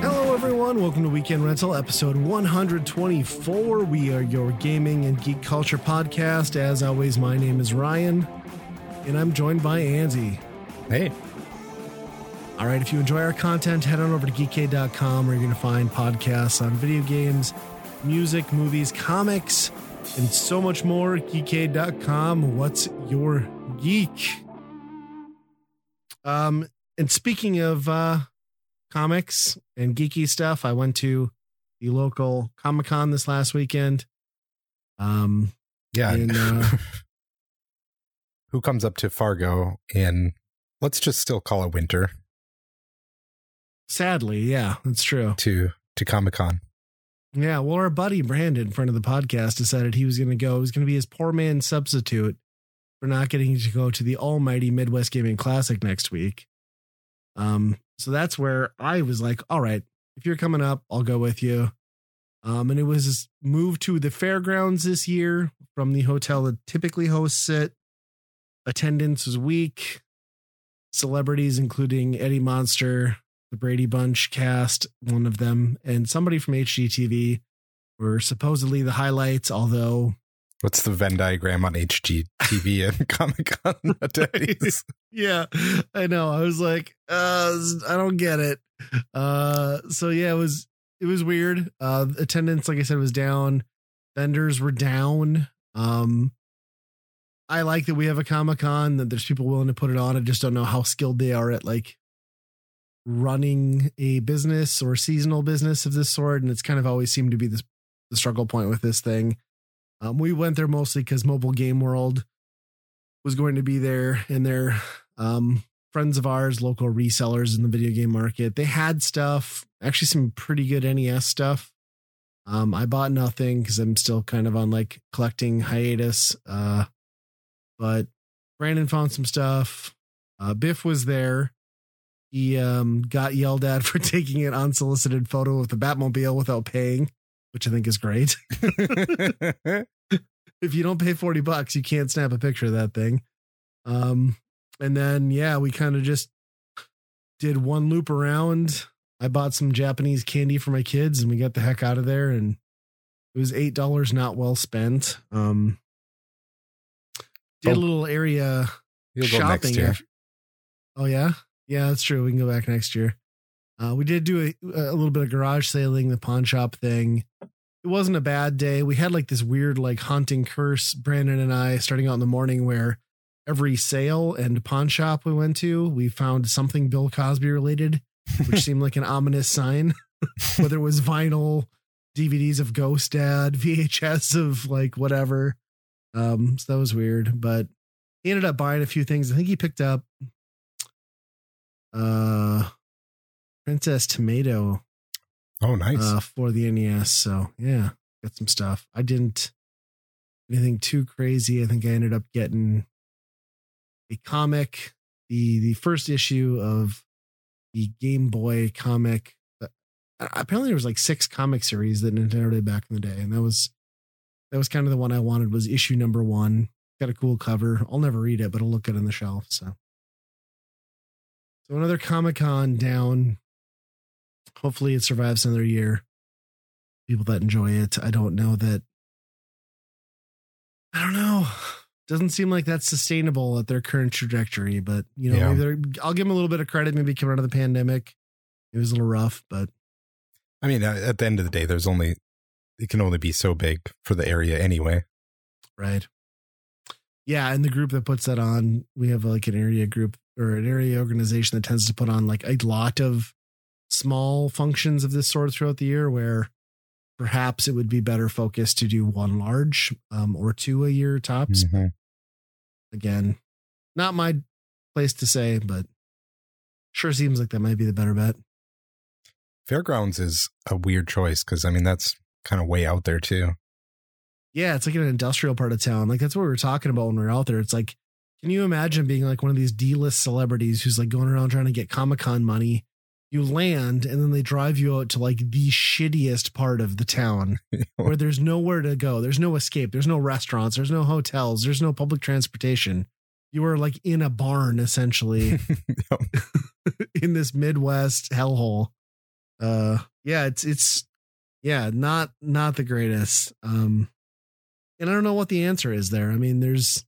Hello, everyone. Welcome to Weekend Rental, episode 124. We are your gaming and geek culture podcast. As always, my name is Ryan, and I'm joined by Andy. Hey, All right, if you enjoy our content, head on over to geekade.com where you're going to find podcasts on video games, music, movies, comics, and so much more. Geekade.com. What's your geek? Um, and speaking of uh, comics and geeky stuff, I went to the local Comic Con this last weekend. Um, yeah. And, uh, Who comes up to Fargo in, let's just still call it winter sadly, yeah, that's true. to to Comic Con? Yeah, well, our buddy Brandon, friend of the podcast, decided he was going to go. It was going to be his poor man substitute for not getting to go to the almighty Midwest Gaming Classic next week. Um, so that's where I was like, all right, if you're coming up, I'll go with you. Um, and it was moved to the fairgrounds this year from the hotel that typically hosts it. Attendance was weak. Celebrities, including Eddie Munster, the Brady Bunch cast, one of them, and somebody from HGTV were supposedly the highlights, although What's the Venn diagram on HGTV and Comic Con attendees? yeah, I know. I was like, uh, I don't get it. Uh, so yeah, it was it was weird. Uh, attendance, like I said, was down. Vendors were down. Um, I like that we have a Comic Con that there's people willing to put it on. I just don't know how skilled they are at like running a business or seasonal business of this sort. And it's kind of always seemed to be this the struggle point with this thing. Um, we went there mostly because Mobile Game World was going to be there, and they're um, friends of ours, local resellers in the video game market. They had stuff, actually some pretty good NES stuff. Um, I bought nothing because I'm still kind of on like collecting hiatus. Uh, but Brandon found some stuff. Uh, Biff was there. He um, got yelled at for taking an unsolicited photo of the Batmobile without paying, which I think is great. if you don't pay 40 bucks, you can't snap a picture of that thing. Um, and then, yeah, we kind of just did one loop around. I bought some Japanese candy for my kids and we got the heck out of there. And it was $8 not well spent. Um, did a Oh. little area You'll go shopping. next year. after- Oh, yeah. Yeah, that's true. We can go back next year. Uh, we did do a, a little bit of garage sailing, the pawn shop thing. It wasn't a bad day. We had like this weird, like haunting curse, Brandon and I, starting out in the morning where every sale and pawn shop we went to, we found something Bill Cosby related, which seemed like an ominous sign. Whether it was vinyl, DVDs of Ghost Dad, VHS of like whatever. Um, so that was weird, but he ended up buying a few things. I think he picked up uh Princess Tomato Oh, nice. uh for the NES. So yeah, got some stuff. I didn't anything too crazy. I think I ended up getting a comic, the the first issue of the Game Boy comic. Uh, Apparently there was like six comic series that Nintendo did back in the day, and that was that was kind of the one I wanted was issue number one. Got a cool cover. I'll never read it, but I'll look at it on the shelf. So so another Comic Con down. Hopefully it survives another year. People that enjoy it. I don't know that. I don't know. Doesn't seem like that's sustainable at their current trajectory, but you know, Yeah. I'll give them a little bit of credit. Maybe coming out of the pandemic, it was a little rough, but I mean, at at the end of the day, there's only, it can only be so big for the area anyway. Right. Yeah, and the group that puts that on, we have like an area group or an area organization that tends to put on like a lot of small functions of this sort throughout the year where perhaps it would be better focused to do one large um, or two a year tops. Mhm. Again, not my place to say, but sure seems like that might be the better bet. Fairgrounds is a weird choice because, I mean, that's kind of way out there too. Yeah, it's like an industrial part of town. Like that's what we were talking about when we were out there. It's like, can you imagine being like one of these D-list celebrities who's like going around trying to get Comic Con money? you land and then they drive you out to like the shittiest part of the town where there's nowhere to go. There's no escape. There's no restaurants. There's no hotels. There's no public transportation. You are like in a barn essentially in this Midwest hellhole. Uh yeah, it's it's yeah, not not the greatest. Um and I don't know what the answer is there. I mean, there's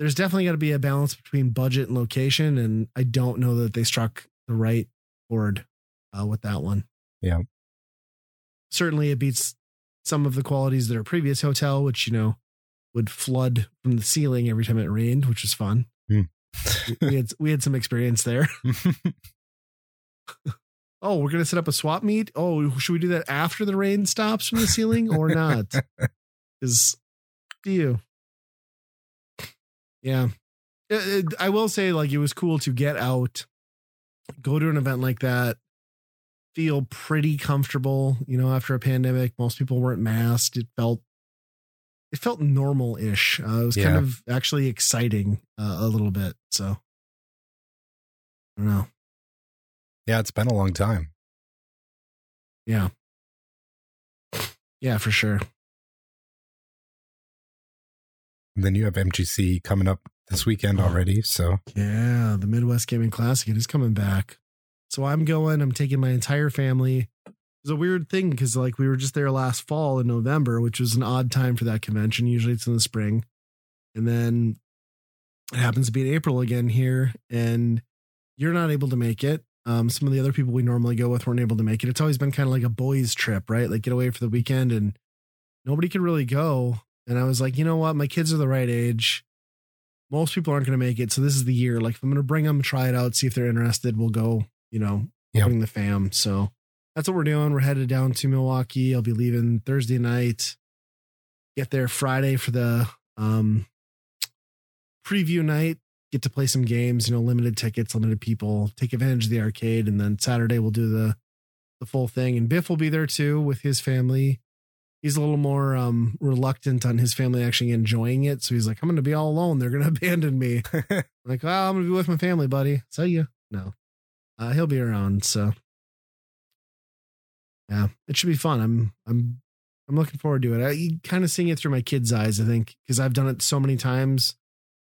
there's definitely got to be a balance between budget and location and I don't know that they struck the right chord uh, with that one. Yeah. Certainly it beats some of the qualities of their previous hotel, which, you know, would flood from the ceiling every time it rained, which was fun. Hmm. we had we had some experience there. oh, we're gonna set up a swap meet. Oh, should we do that after the rain stops from the ceiling or not? Is do you? Yeah, It- it- I will say like it was cool to get out, go to an event like that, feel pretty comfortable. You know, after a pandemic, most people weren't masked. It felt it felt normal ish. Uh, it was kind of actually exciting uh, a little bit. So I don't know. yeah, it's been a long time. Yeah. Yeah, for sure. And then you have MGC coming up this weekend Oh. already. So Yeah, the Midwest Gaming Classic it is coming back. So I'm going. I'm taking my entire family. It's a weird thing because like we were just there last fall in November, which was an odd time for that convention. Usually it's in the spring, and then it happens to be in April again here, and you're not able to make it. Um, some of the other people we normally go with weren't able to make it. It's always been kind of like a boys' trip, right? Like get away for the weekend, and nobody could really go. And I was like, you know what? My kids are the right age most people aren't going to make it. So this is the year. Like if I'm going to bring them, try it out, see if they're interested. We'll go. You know, Yep. bring the fam. So that's what we're doing. We're headed down to Milwaukee. I'll be leaving Thursday night. Get there Friday for the um preview night. Get to play some games. You know, limited tickets, limited people. Take advantage of the arcade, and then Saturday we'll do the the full thing. And Biff will be there too with his family he's a little more um reluctant on his family actually enjoying it. So he's like, I'm gonna be all alone. They're gonna abandon me. Like, well, I'm gonna be with my family, buddy. So you no. Uh he'll be around, so yeah, it should be fun. I'm I'm I'm looking forward to it. I kind of seeing it through my kids' eyes, I think, because I've done it so many times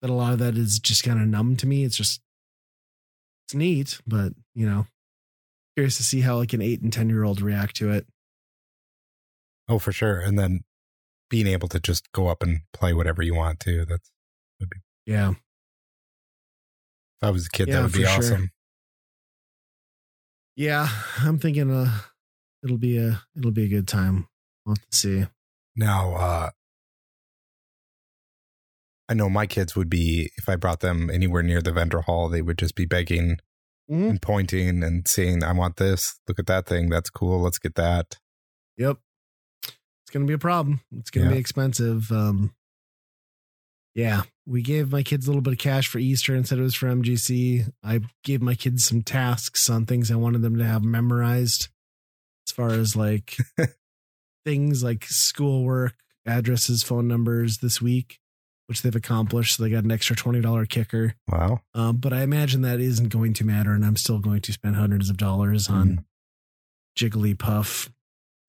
that a lot of that is just kind of numb to me. It's just it's neat, but you know, curious to see how like an eight and ten year old react to it. Oh, for sure. And then being able to just go up and play whatever you want to. That's Yeah. if I was a kid, Yeah, that would be for sure. awesome. Yeah, I'm thinking uh it'll be a it'll be a good time. We'll have to see. Now, uh, I know my kids would be, if I brought them anywhere near the vendor hall, they would just be begging Mhm. and pointing and saying, I want this. Look at that thing. That's cool. Let's get that. Yep. It's gonna be a problem. It's gonna Yeah. be expensive. Um yeah, we gave my kids a little bit of cash for Easter and said it was for MGC. I gave my kids some tasks on things I wanted them to have memorized as far as like things like schoolwork, addresses, phone numbers this week, which they've accomplished. So they got an extra $20 kicker. Wow. Um, but I imagine that isn't going to matter, and I'm still going to spend hundreds of dollars on Jigglypuff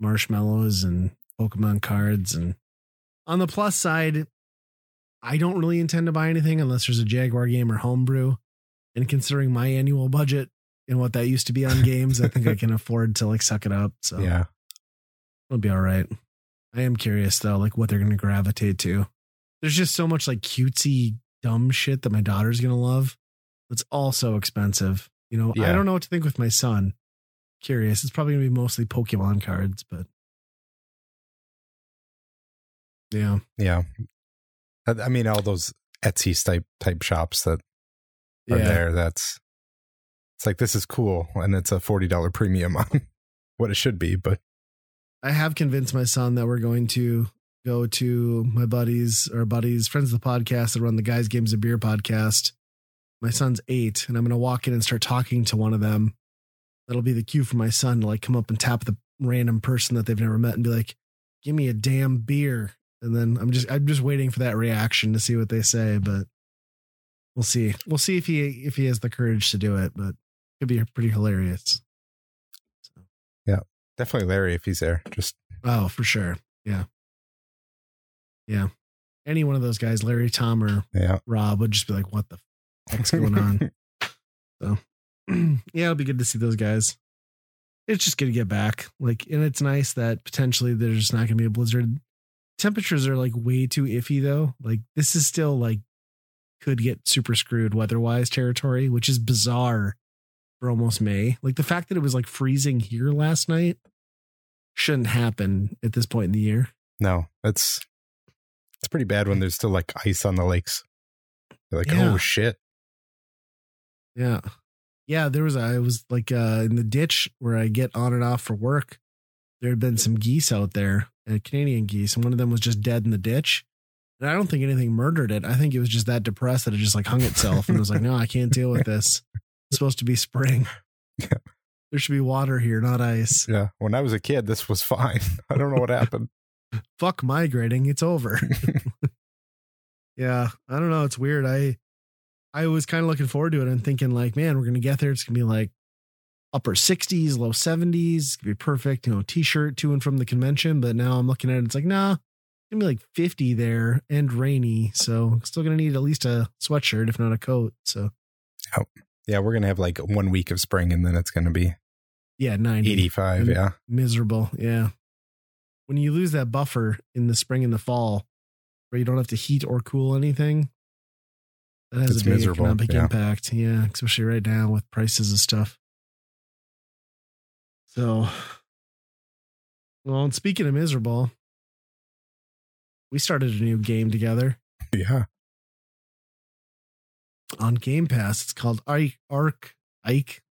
marshmallows and Pokemon cards. And on the plus side, I don't really intend to buy anything unless there's a Jaguar game or homebrew. And considering my annual budget and what that used to be on games, I think I can afford to like suck it up. So Yeah. it'll be all right. I am curious though, like what they're going to gravitate to. There's just so much like cutesy dumb shit that my daughter's going to love. It's all so expensive. You know, I don't know what to think with my son. Curious. It's probably going to be mostly Pokemon cards, but yeah. Yeah. I I mean, all those Etsy type type shops that are Yeah. there. That's it's like this is cool, and it's a forty dollar premium on what it should be. But I have convinced my son that we're going to go to my buddies or buddies, friends of the podcast that run the Guys Games of Beer podcast. My son's eight, and I'm going to walk in and start talking to one of them. That'll be the cue for my son to like come up and tap the random person that they've never met and be like, "Give me a damn beer." And then I'm just I'm just waiting for that reaction to see what they say, but we'll see. We'll see if he if he has the courage to do it, but it could be pretty hilarious. Yeah. Definitely Larry if he's there. Just Oh, for sure. Yeah. Yeah. Any one of those guys, Larry, Tom, or yeah. Rob, would just be like, what the heck's going on? so, yeah, it'll be good to see those guys. It's just good to get back. Like, and it's nice that potentially there's not going to be a blizzard. Temperatures are like way too iffy, though. Like, this is still like could get super screwed weather wise territory, which is bizarre for almost May. Like, the fact that it was like freezing here last night shouldn't happen at this point in the year. No, it's it's pretty bad when there's still like ice on the lakes. You're like, Yeah. oh shit. Yeah. Yeah, there was I was like uh in the ditch where I get on and off for work. There had been some geese out there, uh, Canadian geese, and one of them was just dead in the ditch. And I don't think anything murdered it. I think it was just that depressed that it just like hung itself and was like, "No, I can't deal with this. It's supposed to be spring. Yeah. There should be water here, not ice. Yeah. When I was a kid, this was fine. I don't know what happened. Fuck migrating. It's over." yeah, I don't know. It's weird. I I was kind of looking forward to it and thinking like, man, we're gonna get there. It's gonna be like upper 60s, low 70s. It's gonna be perfect, you know, t-shirt to and from the convention. But now I'm looking at it, it's like, nah, it's gonna be like 50 there and rainy. So still gonna need at least a sweatshirt, if not a coat. So oh, Yeah, we're gonna have like one week of spring and then it's gonna be yeah, 90. 85. Yeah. Miserable. Yeah. When you lose that buffer in the spring and the fall, where you don't have to heat or cool anything, that has It's a big miserable, economic yeah. impact. Yeah, especially right now with prices and stuff. So, well, and speaking of miserable, we started a new game together Yeah. on Game Pass. It's called Ike, Ark, Ike,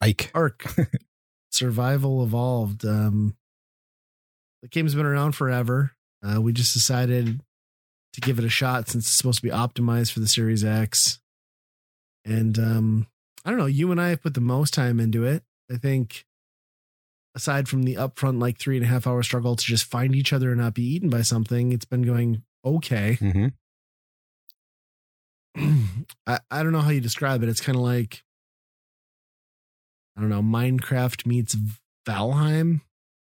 Ike. Ark Survival Evolved. Um, the game's been around forever. Uh, we just decided to give it a shot since it's supposed to be optimized for the Series X. And um, I don't know, you and I have put the most time into it. I think, aside from the upfront, like three and a half hour struggle to just find each other and not be eaten by something, it's been going okay. hmm I, I don't know how you describe it. It's kind of like I don't know, Minecraft meets Valheim,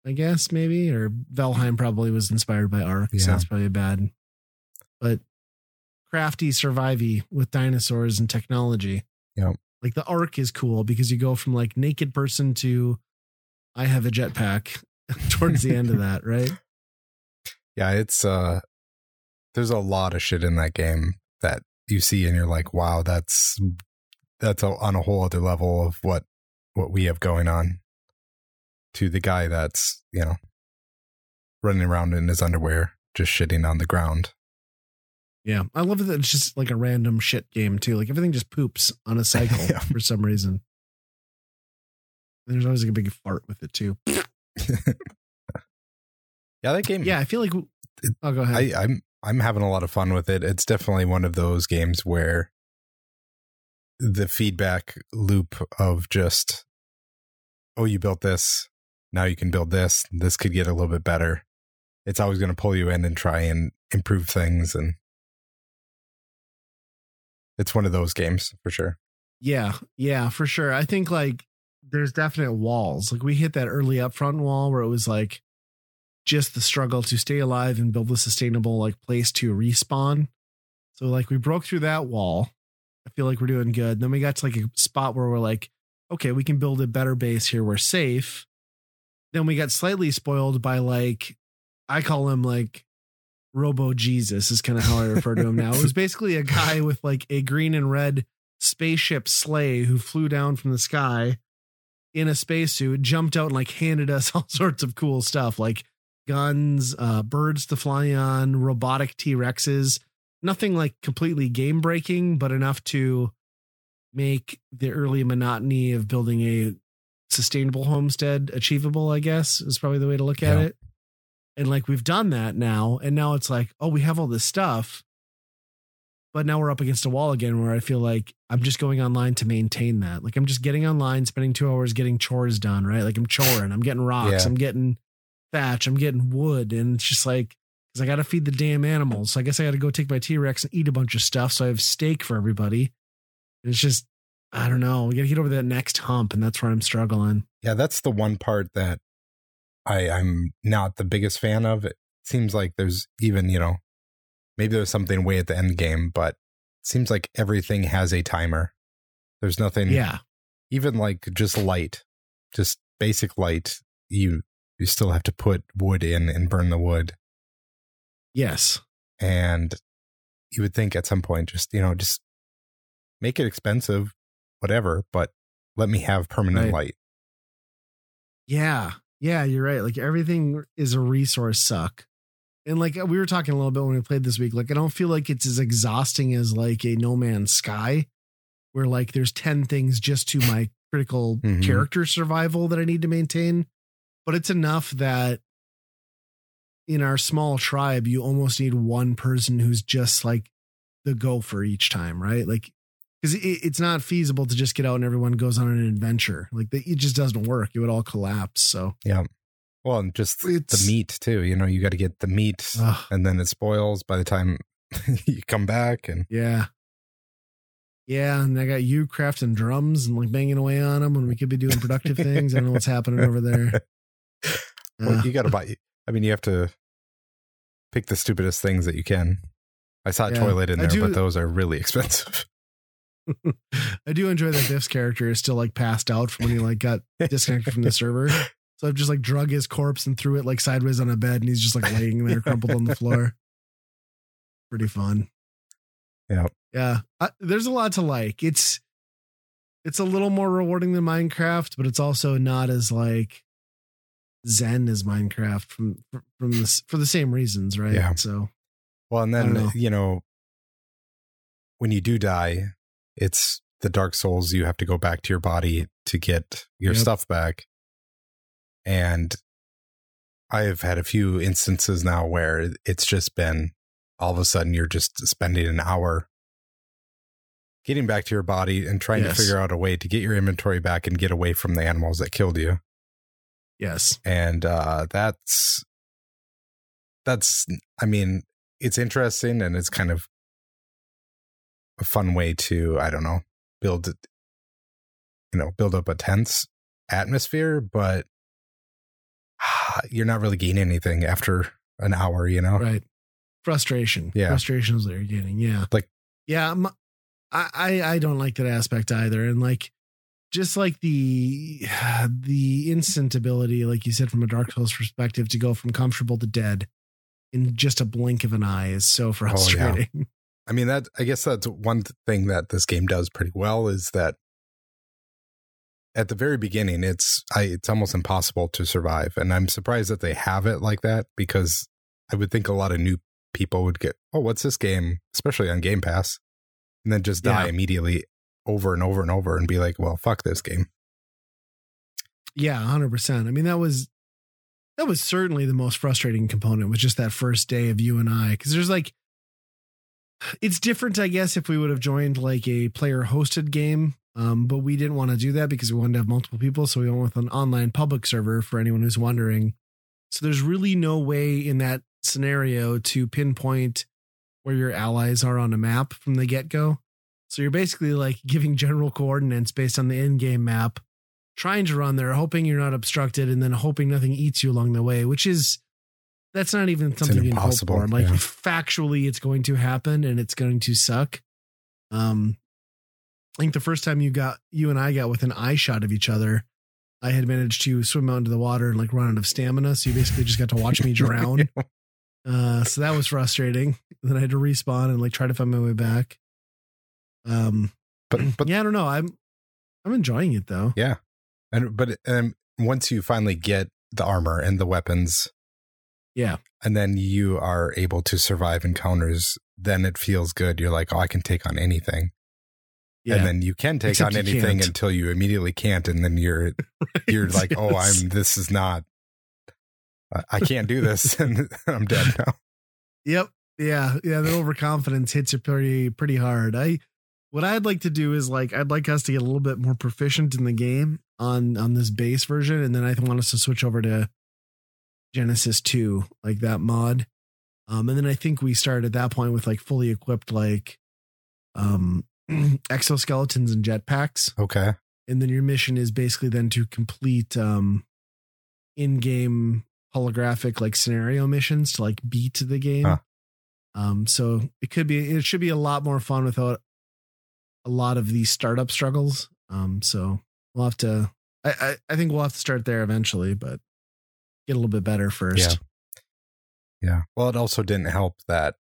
I guess maybe, or Valheim probably was inspired by Ark, so Yeah. that's probably bad. But crafty, survivey with dinosaurs and technology. Yeah, Like the Ark is cool because you go from like naked person to I have a jetpack towards the end of that, right? Yeah, it's uh there's a lot of shit in that game that you see and you're like, wow, that's that's a, on a whole other level of what what we have going on to the guy that's, you know, running around in his underwear just shitting on the ground. Yeah, I love that it's just like a random shit game too. Like everything just poops on a cycle Yeah. for some reason. There's always like a big fart with it too. Yeah, that game Yeah, I feel like. Oh, go ahead. I, I'm I'm having a lot of fun with it. It's definitely one of those games where the feedback loop of just, oh, you built this, now you can build this. This could get a little bit better. It's always going to pull you in and try and improve things, and it's one of those games for sure. yeah, yeah, for sure. I think like there's definite walls. Like we hit that early upfront wall where it was like just the struggle to stay alive and build a sustainable like place to respawn. So like we broke through that wall. I feel like we're doing good. Then we got to like a spot where we're like, okay, we can build a better base here. We're safe. Then we got slightly spoiled by like, I call him like Robo Jesus is kind of how I refer to him now. It was basically a guy with like a green and red spaceship sleigh who flew down from the sky in a spacesuit, jumped out and like handed us all sorts of cool stuff like guns, uh, birds to fly on, robotic T Rexes. Nothing like completely game breaking, but enough to make the early monotony of building a sustainable homestead achievable, I guess is probably the way to look at Yeah. it. And like we've done that now, and now it's like, oh, we have all this stuff. But now we're up against a wall again where I feel like I'm just going online to maintain that. Like I'm just getting online, spending two hours getting chores done, right? Like I'm choring, I'm getting rocks, Yeah. I'm getting thatch, I'm getting wood. And it's just like, because I got to feed the damn animals. So I guess I got to go take my T Rex and eat a bunch of stuff. So I have steak for everybody. And it's just, I don't know. We got to get over that next hump. And that's where I'm struggling. Yeah, that's the one part that I, I'm not the biggest fan of. It seems like there's even, you know, maybe there's something way at the end game, but it seems like everything has a timer. There's nothing Yeah. even like just light, just basic light, you you still have to put wood in and burn the wood. Yes. And you would think at some point just, you know, just make it expensive, whatever, but let me have permanent Right. light. Yeah. Yeah, you're right. Like everything is a resource suck. And like we were talking a little bit when we played this week, like I don't feel like it's as exhausting as like a No Man's Sky, where like there's 10 things just to my critical Mhm. character survival that I need to maintain. But it's enough that in our small tribe, you almost need one person who's just like the gopher each time, right? Like, because it, it's not feasible to just get out and everyone goes on an adventure. Like, it just doesn't work. It would all collapse. So, Well, and just the meat too. You know, you got to get the meat ugh, and then it spoils by the time you come back. And yeah. Yeah. And I got you crafting drums and like banging away on them when we could be doing productive things. I don't know what's happening over there. well, Uh, you got to buy, I mean, you have to pick the stupidest things that you can. I saw a Yeah. toilet in there, do- but those are really expensive. I do enjoy that Biff's character is still like passed out from when he like got disconnected from the server. So I've just like drug his corpse and threw it like sideways on a bed, and he's just like laying there crumpled on the floor. Pretty fun. Yeah. yeah. I, there's a lot to like. It's it's a little more rewarding than Minecraft, but it's also not as like zen as Minecraft from from this for the same reasons, right? Yeah. So Well, and then know. you know, when you do die, it's the Dark Souls. You have to go back to your body to get your Yep. stuff back. And I have had a few instances now where it's just been all of a sudden you're just spending an hour getting back to your body and trying Yes. to figure out a way to get your inventory back and get away from the animals that killed you yes. and uh that's that's i mean it's interesting and it's kind of a fun way to i don't know build you know build up a tense atmosphere but you're not really gaining anything after an hour you know? Right. Frustration. Yeah. frustration is what you're getting yeah. Like- yeah i i don't like that aspect either and like just like the the instant ability like you said from a dark souls perspective to go from comfortable to dead in just a blink of an eye is so oh, frustrating. I mean that i guess that's one thing that this game does pretty well is that at the very beginning it's I, it's almost impossible to survive and i'm surprised that they have it like that because i would think a lot of new people would get oh what's this game especially on game pass and then just die Yeah. immediately over and over and over and be like well fuck this game Yeah, hundred percent. I mean, that was that was certainly the most frustrating component was just that first day of you and I, because there's like, it's different, I guess, if we would have joined like a player hosted game, um, but we didn't want to do that because we wanted to have multiple people, so we went with an online public server for anyone who's wondering. So there's really no way in that scenario to pinpoint where your allies are on a map from the get go. So you're basically like giving general coordinates based on the in-game map trying to run there, hoping you're not obstructed, and then hoping nothing eats you along the way, which is that's not even something you can hope impossible, for. Like yeah. factually, it's going to happen and it's going to suck. Um, I think the first time you got you and I got within eye shot of each other, I had managed to swim out into the water and like run out of stamina. So you basically just got to watch me drown. Uh, so that was frustrating. then I had to respawn and like try to find my way back. Um, but but yeah, I don't know. I'm I'm enjoying it though. yeah and but um, once you finally get the armor and the weapons Yeah. and then you are able to survive encounters then it feels good you're like oh i can take on anything Yeah. and then you can take Except on anything can't. until you immediately can't and then you're you're like oh i'm this is not I- i can't do this and i'm dead now Yep. Yeah. Yeah. The overconfidence hits you pretty pretty hard. I what I'd like to do is like I'd like us to get a little bit more proficient in the game on on this base version, and then I want us to switch over to Genesis 2, like that mod. Um, and then I think we start at that point with like fully equipped like um exoskeletons and jetpacks. okay And then your mission is basically then to complete um in-game holographic like scenario missions to like beat the game. Huh. Um, so it could be it should be a lot more fun without a lot of these startup struggles. Um, so we'll have to. I, I I think we'll have to start there eventually, but get a little bit better first. Yeah. Well, it also didn't help that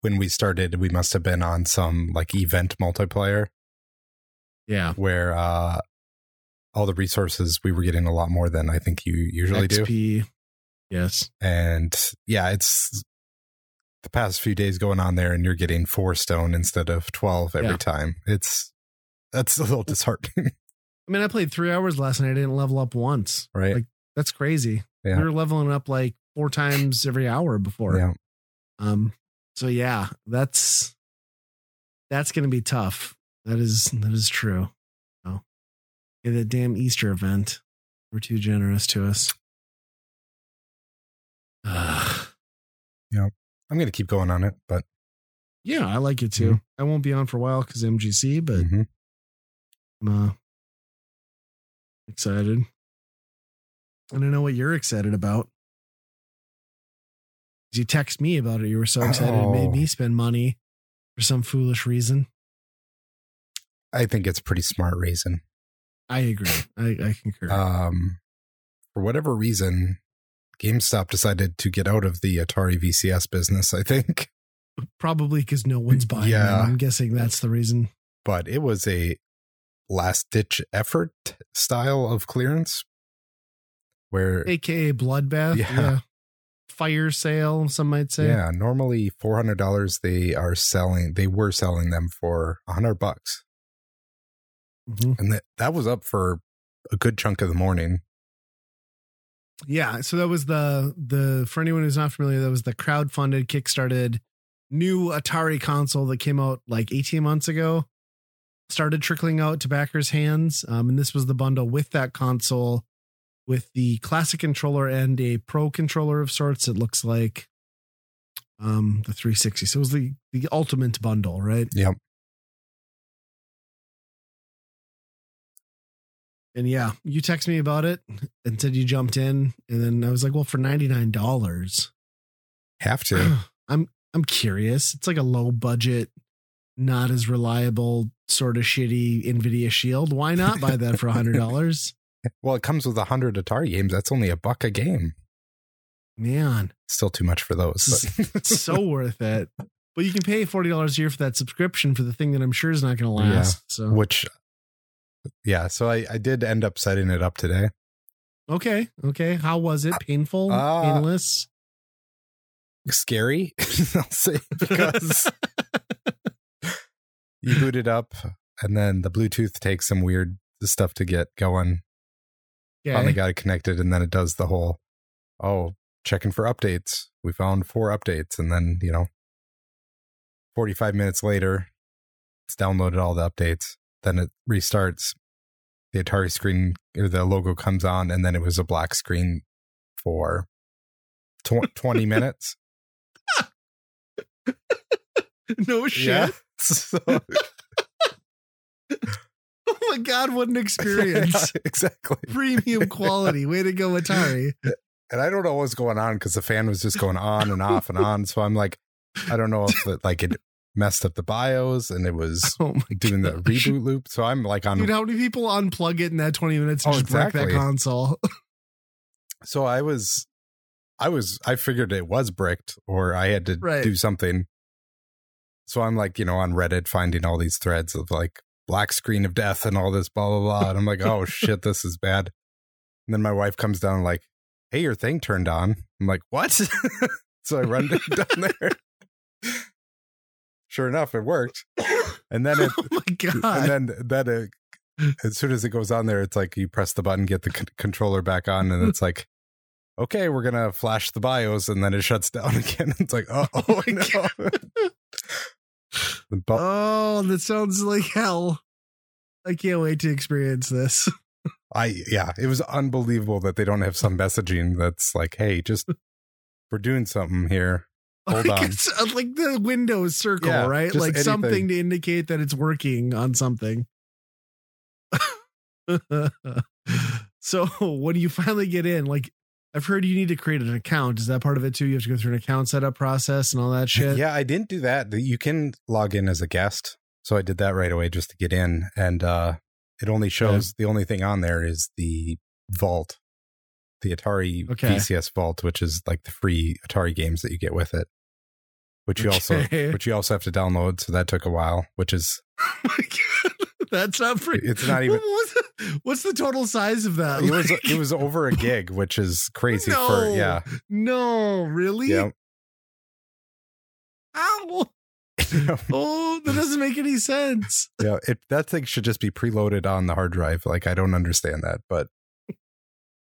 when we started, we must have been on some like event multiplayer Yeah. where uh all the resources we were getting a lot more than I think you usually do. Yes. And yeah, it's the past few days going on there and you're getting four stone instead of 12 every Yeah. time. It's that's a little disheartening, I mean, I played three hours last night. I didn't level up once. right? Like, That's crazy. Yeah. We were leveling up like four times every hour before. yeah. Um. So yeah, that's that's gonna be tough. That is that is true. Oh, yeah, that damn Easter event. We're too generous to us. Ugh. I'm going to keep going on it, but yeah, I like it too. I won't be on for a while because MGC, but mhm. I'm uh, excited. And I know what you're excited about. You text me about it. You were so excited. It made Oh. me spend money for some foolish reason. I think it's a pretty smart reason. I agree. I, I concur. Um, for whatever reason, GameStop decided to get out of the Atari VCS business, I think. Probably because no one's buying yeah. them. I'm guessing that's the reason. But it was a last ditch effort style of clearance where, AKA bloodbath. Yeah. Yeah. Fire sale, some might say. yeah, normally $400, they are selling, they were selling them for a 100 bucks. Mhm. And that, that was up for a good chunk of the morning. Yeah. So that was the the for anyone who's not familiar, that was the crowd-funded, kickstarted new Atari console that came out like 18 months ago. Started trickling out to backers' hands. Um, and this was the bundle with that console with the classic controller and a pro controller of sorts. It looks like um the 360. So it was the the ultimate bundle, right? Yep. And yeah, you text me about it and said you jumped in, and then I was like, "Well, for ninety nine dollars, Have to. I'm I'm curious. It's like a low budget, not as reliable, sort of shitty Nvidia Shield. Why not buy that for a hundred dollars? well, it comes with a 100 Atari games. That's only a buck a game. Man, Still too much for those. But so worth it. But you can pay forty dollars a year for that subscription for the thing that I'm sure is not going to last. So which yeah so I, I did end up setting it up today okay, okay. How was it? Painful? Uh, Painless? scary i'll say because you boot it up and then the bluetooth takes some weird stuff to get going finally got it connected and then it does the whole oh checking for updates. We found four updates and then you know 45 minutes later it's downloaded all the updates. Then it restarts. The atari screen or the logo comes on and then it was a black screen for tw- 20 minutes. No shit. So- Oh my god, what an experience. Yeah, exactly Premium quality. Way to go, Atari. and I don't know what's going on because the fan was just going on and off and on. So I'm like, I don't know if it, like it messed up the BIOS and it was Oh doing the reboot loop. So I'm like on. Dude, how many people unplug it in that 20 minutes and Oh, just wreck that console? So I was, I was, I figured it was bricked or I had to Right. do something. So I'm like, you know, on Reddit finding all these threads of like black screen of death and all this blah blah blah. And I'm like, oh shit, this is bad. And then my wife comes down like, hey, your thing turned on. I'm like, what? so I run down there. Sure enough, it worked. And then it, oh my god. and then then it, as soon as it goes on there, it's like you press the button, get the c- controller back on, and it's like, okay, we're gonna flash the BIOS, and then it shuts down again. It's like, oh, oh my no. The bu- oh, that sounds like hell. I can't wait to experience this. I yeah, it was unbelievable that they don't have some messaging that's like, hey, just we're doing something here. Hold like, on. it's, uh, like the Windows circle, Yeah, right? Like anything. something to indicate that it's working on something. so when you finally get in, like I've heard you need to create an account. Is that part of it too? You have to go through an account setup process and all that shit. Yeah, I didn't do that. You can log in as a guest. So I did that right away just to get in. And uh it only shows the only thing on there is the vault, the Atari Okay. VCS vault, which is like the free Atari games that you get with it. Which you also which you also have to download. So that took a while, which is Oh my God. That's not free. It's not even- What's the, what's the total size of that? it was Like- it was over a gig, which is crazy No. for yeah. no, really? Yeah. Ow. Oh, that doesn't make any sense. yeah. It that thing should just be preloaded on the hard drive. Like I don't understand that, but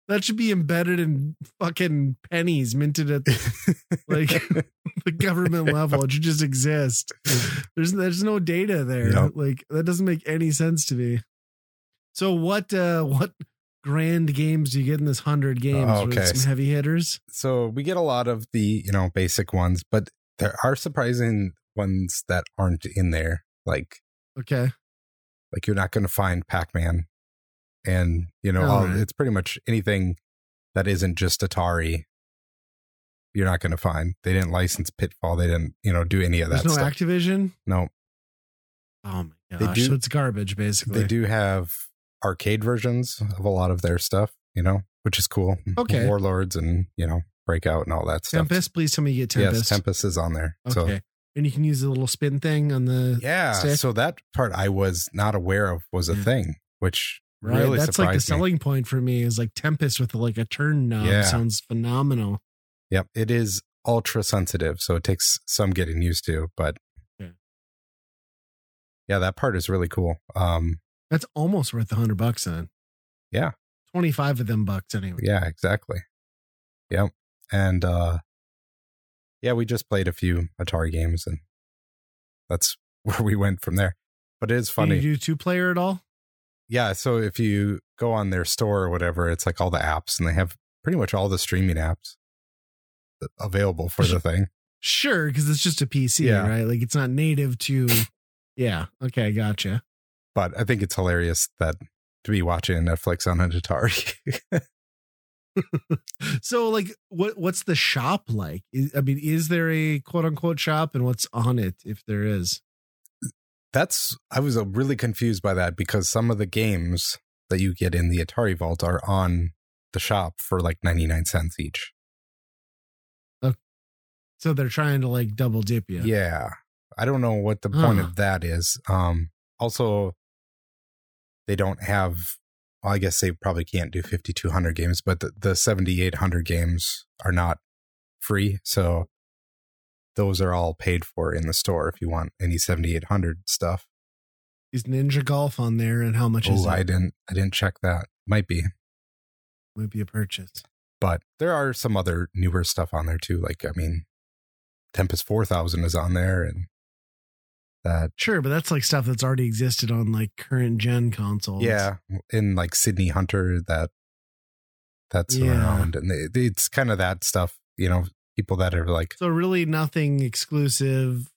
That should be embedded in fucking pennies minted at like the government level. It should just exist. There's there's no data there. Like that doesn't make any sense to me. So what uh what grand games do you get in this hundred games? Oh, With okay. Some heavy hitters. so we get a lot of the you know basic ones but there are surprising ones that aren't in there like Okay. like you're not going to find pac-man and you know all, Alright. it's pretty much anything that isn't just atari you're not going to find they didn't license pitfall they didn't you know do any of There's that no stuff Activision. no Oh my They gosh. do- so it's garbage basically. they do have arcade versions of a lot of their stuff you know which is cool Okay. warlords and you know breakout and all that stuff Tempest, please tell me you get Tempest. yes tempest is on there Okay. so and you can use the little spin thing on the Yeah. stick. So that part I was not aware of was a Yeah. thing, which right. really That's like the selling point for me is like Tempest with like a turn knob Yeah. sounds phenomenal. Yep. It is ultra sensitive, so it takes some getting used to, but Yeah. yeah, that part is really cool. Um, That's almost worth a hundred bucks then. Yeah. Twenty five of them bucks anyway. yeah, exactly. Yep. And uh, yeah, we just played a few Atari games, and that's where we went from there. But it is Do funny. you do two player at all? Yeah. So if you go on their store or whatever, it's like all the apps, and they have pretty much all the streaming apps available for the thing. Sure, because it's just a PC, Yeah. right? Like it's not native to Yeah. Okay, gotcha. but I think it's hilarious that to be watching Netflix on an Atari. So like what what's the shop like? Is, I mean, is there a quote unquote shop and what's on it if there is? That's I was uh, really confused by that because some of the games that you get in the Atari Vault are on the shop for like 99 cents each. So they're trying to like double dip you. Yeah. I don't know what the point Huh. of that is. Um also they don't have well, I guess they probably can't do 5200 games, but the, the 7800 games are not free, so those are all paid for in the store if you want any 7800 stuff. Is Ninja Golf on there and how much is Oh, it? I didn't I didn't check that. Might be. Might be a purchase. But there are some other newer stuff on there too. Like I mean Tempest 4000 is on there and that Sure, but that's like stuff that's already existed on like current gen consoles. Yeah, in like Sydney Hunter, that that's Yeah. around, and it- it's kind of that stuff. You know, people that are like, So really nothing exclusive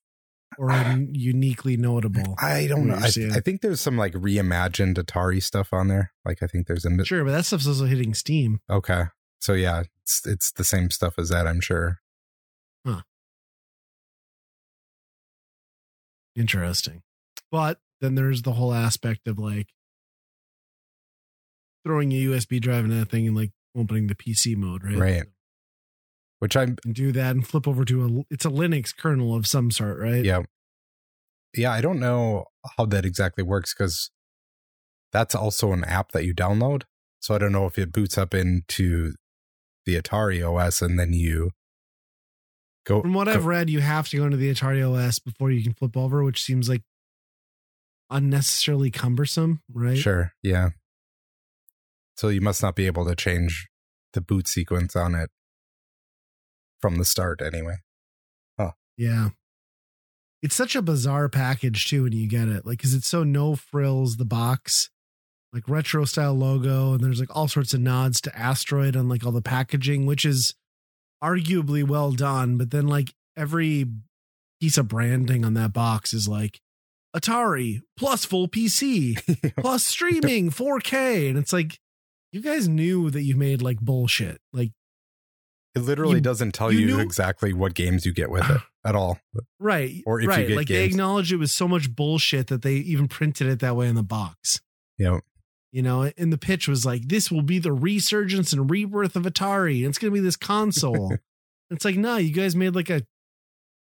or uniquely notable. I don't know. I. I think there's some like reimagined Atari stuff on there. Like I think there's a Sure, but that stuff's also hitting Steam. okay. So yeah, it's it's the same stuff as that. I'm sure. Interesting. But then there's the whole aspect of like throwing a USB drive in that thing and like opening the PC mode, right? Right. Which I'm do that and flip over to a it's a Linux kernel of some sort, right? yeah, yeah. I don't know how that exactly works because that's also an app that you download. So I don't know if it boots up into the Atari OS and then you go. From what go- I've read, you have to go into the Atari OS before you can flip over, which seems like unnecessarily cumbersome, right? Sure. Yeah. So you must not be able to change the boot sequence on it from the start anyway. Yeah. It's such a bizarre package too when you get it. Like, cause it's so no frills, the box, like retro style logo, and there's like all sorts of nods to Asteroid on like all the packaging, which is arguably well done. But then like every piece of branding on that box is like Atari plus full PC plus streaming 4K. And it's like, you guys knew that you made like bullshit. Like It literally You- doesn't tell you you, knew- exactly what games you get with it at all. right. Or if you right. get like they acknowledge it was so much bullshit that they even printed it that way in the box. You know, You know, and the pitch was like, this will be the resurgence and rebirth of Atari. It's gonna be this console. it's like, no, you guys made like a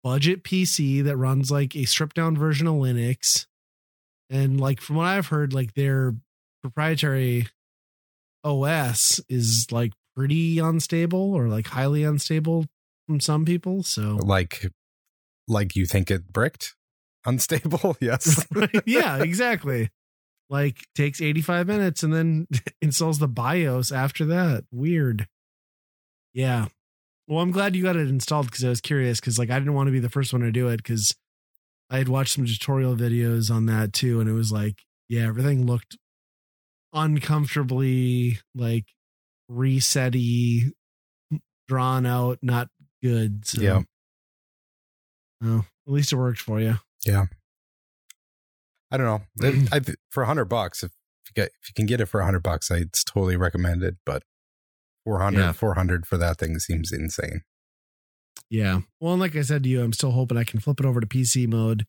budget PC that runs like a stripped down version of Linux. And like from what I've heard, like their proprietary OS is like pretty unstable or like highly unstable from some people. So like like you think it bricked? Unstable? Yes. Yeah, exactly. Like takes 85 minutes and then installs the BIOS after that. Weird. Yeah. Well, I'm glad you got it installed because I was curious because like I didn't want to be the first one to do it because I had watched some tutorial videos on that too, and it was like, yeah, everything looked uncomfortably like resetty, drawn out, not good. So, Yeah. Oh, at least it worked for you. Yeah. I don't know. I, for a hundred bucks, if you get if you can get it for a hundred bucks, I it's totally recommended. But 400, Yeah. 400 for that thing seems insane. Yeah. Well, and like I said to you, I'm still hoping I can flip it over to PC mode,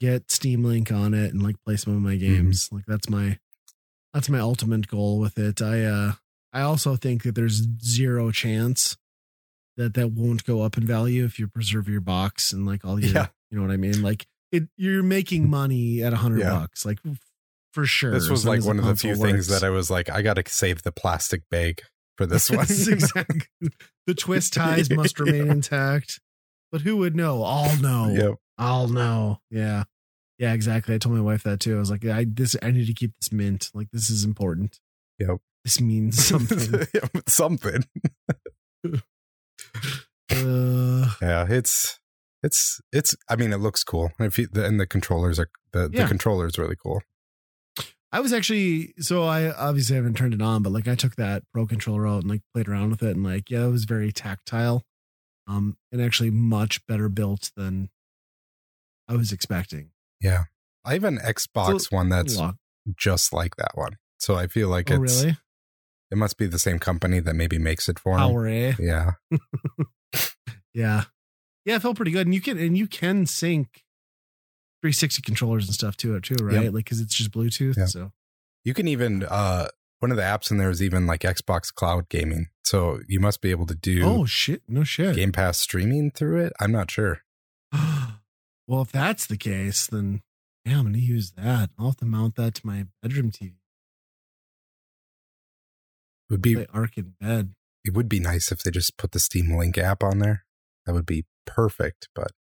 get Steam Link on it, and like play some of my games. Like that's my that's my ultimate goal with it. I uh I also think that there's zero chance that that won't go up in value if you preserve your box and like all your Yeah. you know what I mean? Like it you're making money at a hundred Yeah. bucks, like for sure. This was like one of the few console things that I was like, I got to save the plastic bag for this one. Exactly the twist ties must remain intact. But who would know? I'll know. Yep. I'll know. Yeah. Yeah, exactly. I told my wife that too. I was like, I this I need to keep this mint. Like this is important. Yep. This means something. Yeah, something. uh, Yeah, it's it's it's. I mean, it looks cool. If you, the, and the controllers are the Yeah. the controller is really cool. I was actually so I obviously haven't turned it on, but like I took that pro controller out and like played around with it and like yeah, it was very tactile. Um and actually much better built than I was expecting. Yeah. I have an Xbox one that's just like that one. So I feel like oh, it's really? It must be the same company that maybe makes it for me. PowerA. Yeah. Yeah. Yeah, it felt pretty good. And you can and you can sync 360 controllers and stuff to it too, right? Yep. Like cuz it's just Bluetooth. Yep. So You can even uh one of the apps in there is even like Xbox Cloud Gaming. So you must be able to do Oh shit. No shit. Game Pass streaming through it. I'm not sure. well, if that's the case, then yeah, I'm gonna use that. I'll have to mount that to my bedroom TV. Would be Ark in bed. it would be nice if they just put the Steam Link app on there. That would be perfect, but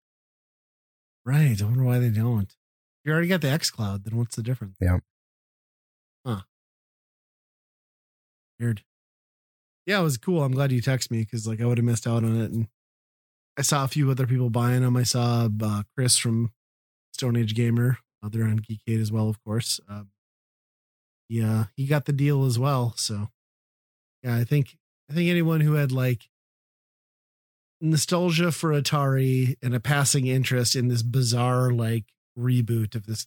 Right. I wonder why they don't. You already got the xCloud, then what's the difference? Yeah. Huh. Weird. Yeah, it was cool. I'm glad you texted me because like I would have missed out on it. And I saw a few other people buying them. I saw uh, Chris from Stone Age Gamer. Uh, they're on Geekade as well, of course. Uh, yeah, he got the deal as well. So yeah, I think I think anyone who had like nostalgia for Atari and a passing interest in this bizarre like reboot of this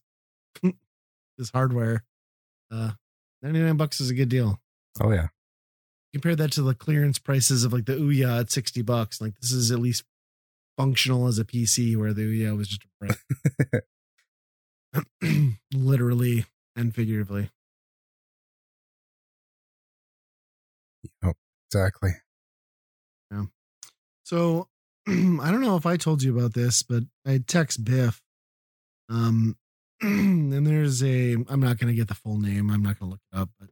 this hardware, uh, ninety nine bucks is a good deal. oh yeah. Compare that to the clearance prices of like the Ouya at sixty bucks. Like this is at least functional as a PC, where the Ouya was just a brick. literally and figuratively. Oh, exactly. Yeah. So I don't know if I told you about this, but I text Biff. Um, and there's a I'm not gonna get the full name. I'm not gonna look it up, but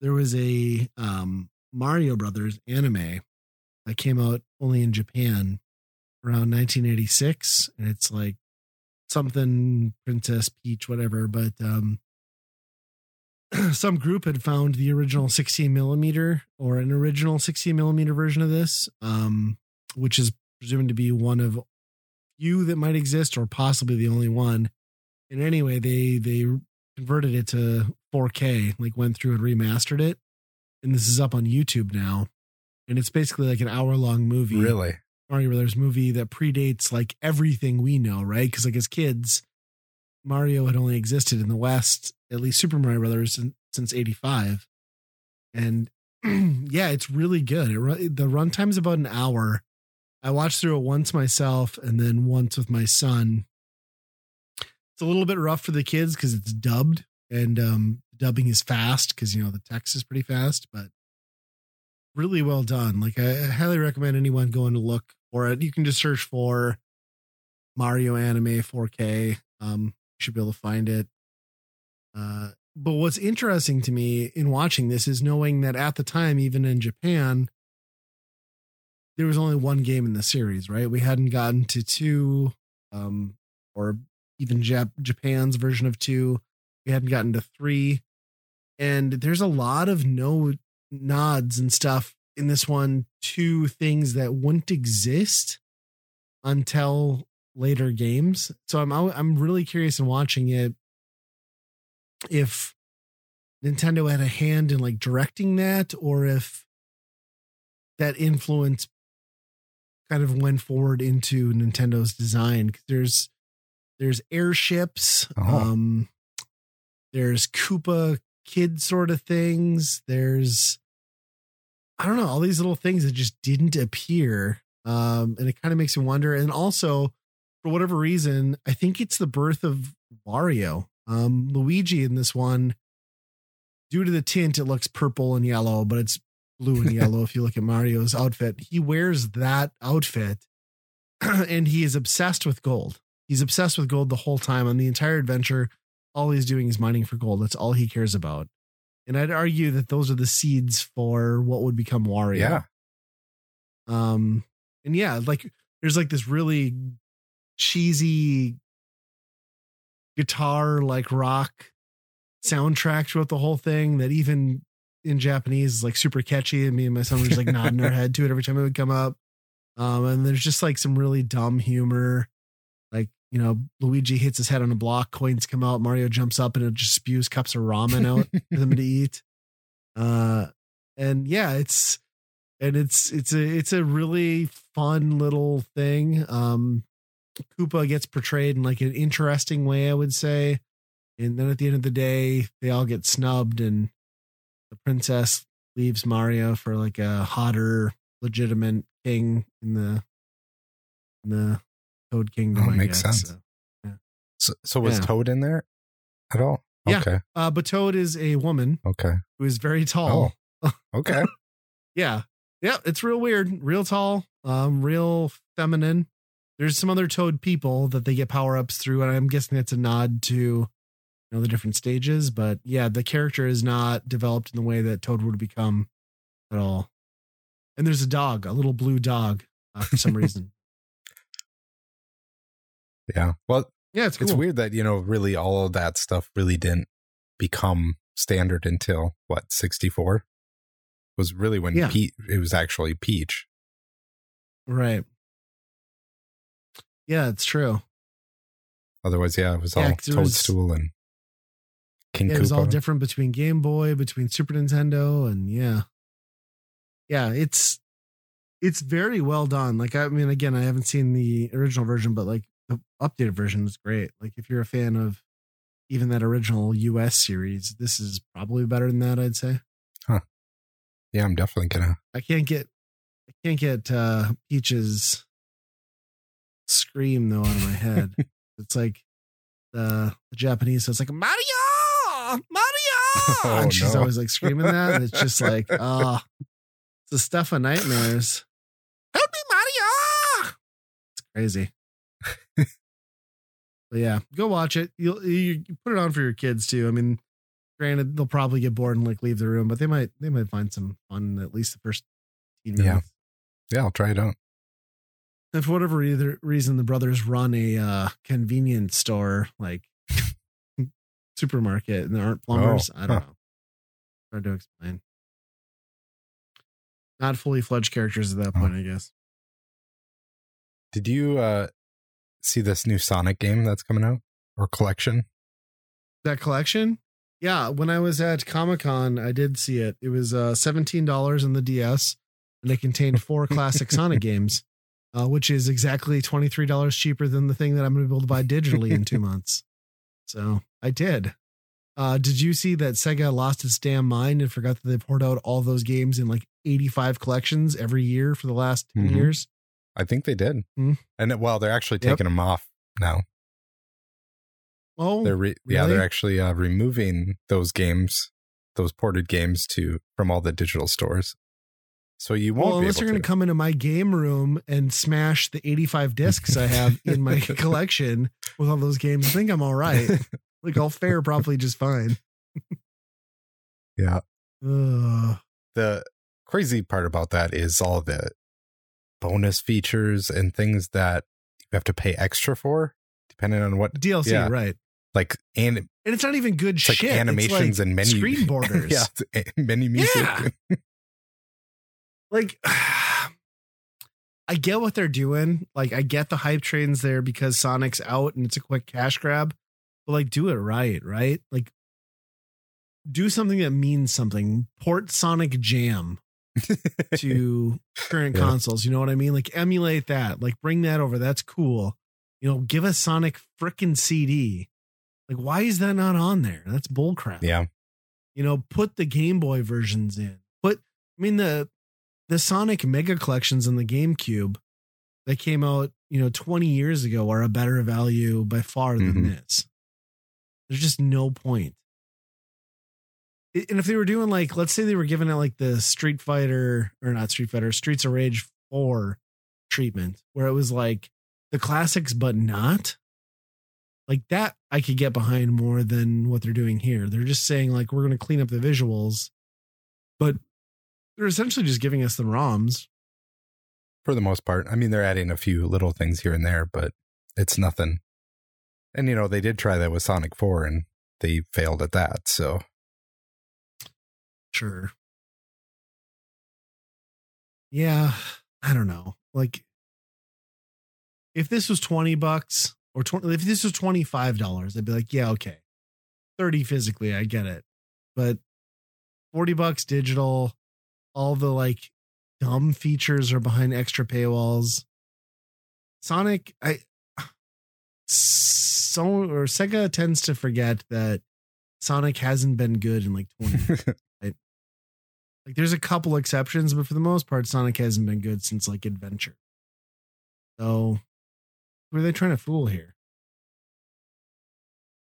there was a um Mario Brothers anime that came out only in Japan around 1986, and it's like something Princess Peach, whatever. But um, some group had found the original 16 millimeter or an original 16 millimeter version of this, um, which is presumed to be one of few that might exist, or possibly the only one. And anyway, they they converted it to 4K, like went through and remastered it, and this is up on YouTube now. And it's basically like an hour long movie. Really? Mario Brothers movie that predates like everything we know, right? Because like as kids, Mario had only existed in the West, at least Super Mario Brothers, sin- since '85, and yeah, it's really good. It, the runtime's about an hour. I watched through it once myself and then once with my son. It's a little bit rough for the kids because it's dubbed and um, dubbing is fast because you know the text is pretty fast, but really well done. Like I, I highly recommend anyone going to look for it. You can just search for Mario Anime 4K. Um, you should be able to find it. Uh, but what's interesting to me in watching this is knowing that at the time, even in Japan, there was only one game in the series, right? We hadn't gotten to two, um, or even Jap- Japan's version of two. We hadn't gotten to three. And there's a lot of no nods and stuff in this one to things that wouldn't exist until later games. So I'm I'm really curious in watching it if Nintendo had a hand in like directing that or if that influence kind of went forward into Nintendo's design? Cuz there's there's airships Oh. um there's Koopa kid sort of things there's I don't know all these little things that just didn't appear um and it kind of makes me wonder. And also for whatever reason I think it's the birth of Wario um Luigi in this one due to the tint it looks purple and yellow but it's blue and yellow if you look at Mario's outfit. He wears that outfit and he is obsessed with gold. He's obsessed with gold the whole time. On the entire adventure all he's doing is mining for gold. That's all he cares about. And I'd argue that those are the seeds for what would become Wario. Yeah. um, and yeah, like there's like this really cheesy guitar like rock soundtrack throughout the whole thing that even in Japanese is like super catchy. And me and my son were just like nodding our head to it every time it would come up. Um, and there's just like some really dumb humor. Like, you know, Luigi hits his head on a block, coins come out, Mario jumps up and it just spews cups of ramen out for them to eat. Uh and yeah, it's and it's it's a it's a really fun little thing. Um Koopa gets portrayed in like an interesting way, I would say. And then at the end of the day, they all get snubbed and the princess leaves Mario for like a hotter, legitimate king in the in the Toad Kingdom. Oh, makes guess. sense. So, So, so was Yeah. Toad in there at all? Yeah. Okay. uh, but Toad is a woman Okay. who is very tall. Okay. Yeah. Yeah, it's real weird, real tall, um, real feminine. There's some other toad people that they get power ups through, and I'm guessing it's a nod to you know the different stages. But yeah, the character is not developed in the way that Toad would become at all. And there's a dog, a little blue dog, uh, for some reason. yeah. Well, Yeah, it's cool. it's weird that, you know, really all of that stuff really didn't become standard until what, 64? Was really when Yeah. Pete, it was actually Peach. right? Yeah, it's true. Otherwise, yeah, it was Yeah, all 'cause it was- Toadstool and King Yeah, it was all different between Game Boy, between Super Nintendo, and yeah, yeah, it's it's very well done. Like I mean, again, I haven't seen the original version, but like the updated version is great. Like if you're a fan of even that original US series, this is probably better than that. I'd say. Huh. Yeah, I'm definitely gonna. I can't get I can't get uh Peach's scream though out of my head. it's like the, the Japanese, so it's like Mario, Mario, Oh, and she's no. always like screaming that, and it's just like, ah, it's the stuff of nightmares. Help me, Mario! It's crazy. but yeah, go watch it. You'll you, you put it on for your kids too. I mean, granted, they'll probably get bored and like leave the room, but they might they might find some fun at least the first 15 Yeah. minutes. Yeah, I'll try it out. And for whatever re- reason, the brothers run a uh, convenience store, like supermarket, and there aren't plumbers. Oh, I don't huh. know. Hard to explain. Not fully fledged characters at that Oh. point, I guess. Did you uh see this new Sonic game that's coming out or collection? That collection, yeah. When I was at Comic Con, I did see it. It was uh, seventeen dollars on the DS, and it contained four classic Sonic games, uh, which is exactly twenty three dollars cheaper than the thing that I'm going to be able to buy digitally in two months. So I did. Uh, did you see that Sega lost its damn mind and forgot that they poured out all those games in like 85 collections every year for the last 10 Mhm. years? I think they did. Hmm. And well, they're actually Yep. taking them off now. Oh, They're re- yeah, they're actually uh, removing those games, those ported games to from all the digital stores. So you won't well, be unless able you're going to. come into my game room and smash the 85 discs I have in my collection with all those games, I think I'm all right. like I'll fare probably just fine. yeah. Ugh. The crazy part about that is all the bonus features and things that you have to pay extra for, depending on what DLC, Yeah. right? like and And it's not even good it's like shit. animations like and menu screen borders. yeah, menu music. Yeah. Like I get what they're doing. Like I get the hype trains there because Sonic's out and it's a quick cash grab. But like do it right, right? Like do something that means something. Port Sonic Jam to current Yeah. consoles. You know what I mean? Like emulate that. Like bring that over. That's cool. You know, give us Sonic frickin' CD. Like, why is that not on there? That's bullcrap yeah, you know put the game boy versions in but i mean the the sonic mega collections on the gamecube that came out you know 20 years ago are a better value by far than Mhm. this there's just no point and if they were doing like let's say they were giving it like the street fighter or not street fighter streets of rage 4 treatment where it was like the classics but not like that I could get behind more than what they're doing here. They're just saying like we're going to clean up the visuals, but they're essentially just giving us the ROMs. for the most part. I mean, they're adding a few little things here and there, but it's nothing. And you know, they did try that with Sonic 4 and they failed at that. So Sure. Yeah, I don't know. Like if this was 20 bucks or 20 if this was $25, I'd be like, yeah, okay. 30 physically, I get it. But 40 bucks digital, all the like dumb features are behind extra paywalls. Sonic, I so or Sega tends to forget that Sonic hasn't been good in like 20 like there's a couple exceptions, but for the most part, Sonic hasn't been good since like Adventure. So who are they trying to fool here?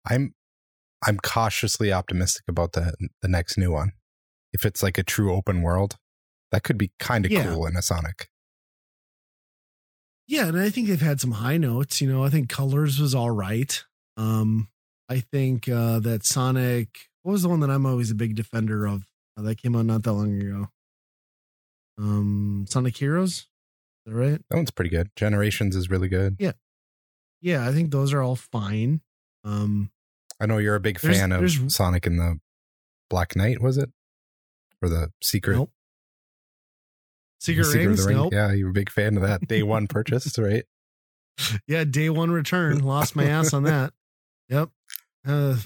I'm I'm cautiously optimistic about the the next new one. If it's like a true open world, that could be kind of Yeah. cool in a Sonic. Yeah, and I think they've had some high notes. You know, I think Colors was all right. Um, I think uh that Sonic what was the one that I'm always a big defender of? Uh, that came out not that long ago. Um Sonic Heroes? Is that right? That one's pretty good. Generations is really good. Yeah, yeah. I think those are all fine. Um I know you're a big There's- fan of Sonic and the Black Knight, was it? Or the Secret nope. Secret, Secret Rings? Ring? Nope. Yeah, you were a big fan of that day one purchase, right? Yeah, day one return. Lost my ass on that. Yep. Uh,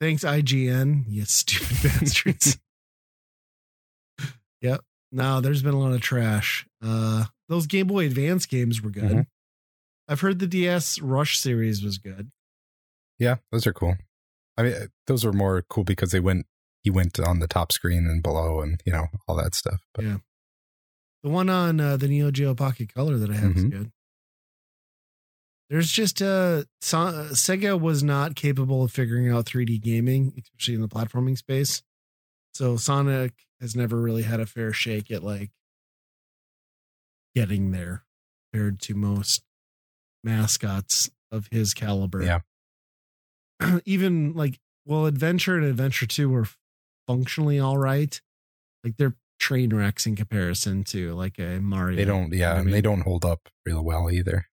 thanks, IGN. You stupid bastards. yep. No, there's been a lot of trash. Uh, those Game Boy Advance games were good. Mhm. I've heard the DS Rush series was good. Yeah, those are cool. I mean, uh, those were more cool because they went. He went on the top screen and below, and you know all that stuff. But Yeah. The one on uh, the Neo Geo Pocket Color that I have is Mhm. good. There's just uh, Sega was not capable of figuring out 3D gaming, especially in the platforming space. So Sonic has never really had a fair shake at like getting there compared to most mascots of his caliber. Yeah. Even like well, Adventure and Adventure 2 were functionally all right. Like they're train wrecks in comparison to like a Mario. they don't. You know Yeah, I and they don't hold up real well either.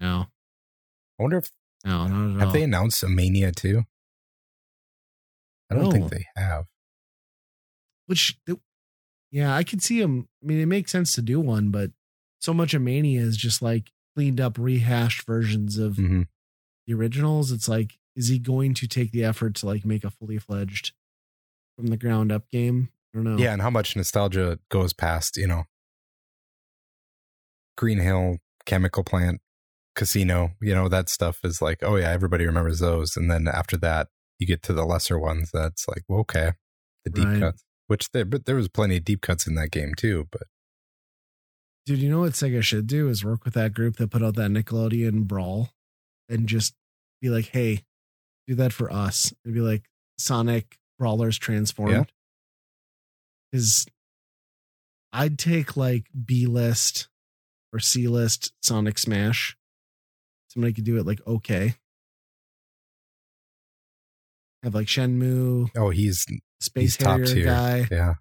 No, I wonder if no, not at have all. they announced a Mania too. I don't No. think they have. Which, yeah, I could see them. I mean, it makes sense to do one, but so much of Mania is just like cleaned up, rehashed versions of hmm the originals. It's like, is he going to take the effort to like make a fully fledged from the ground up game? I don't know. Yeah, and how much nostalgia goes past you know Green Hill Chemical Plant Casino. You know that stuff is like, oh yeah, everybody remembers those, and then after that, you get to the lesser ones, that's like, well, okay, the deep Right. cuts. Which there, but there was plenty of deep cuts in that game too. But Dude, you know what Sega should do is work with that group that put out that Nickelodeon Brawl and just be like, hey, do that for us. It'd be like Sonic Brawlers transformed. Yeah. Because I'd take like B list or C list Sonic Smash. Somebody could do it like okay. Have like Shenmue, oh, he's Space He's top Harrier tier. guy, yeah,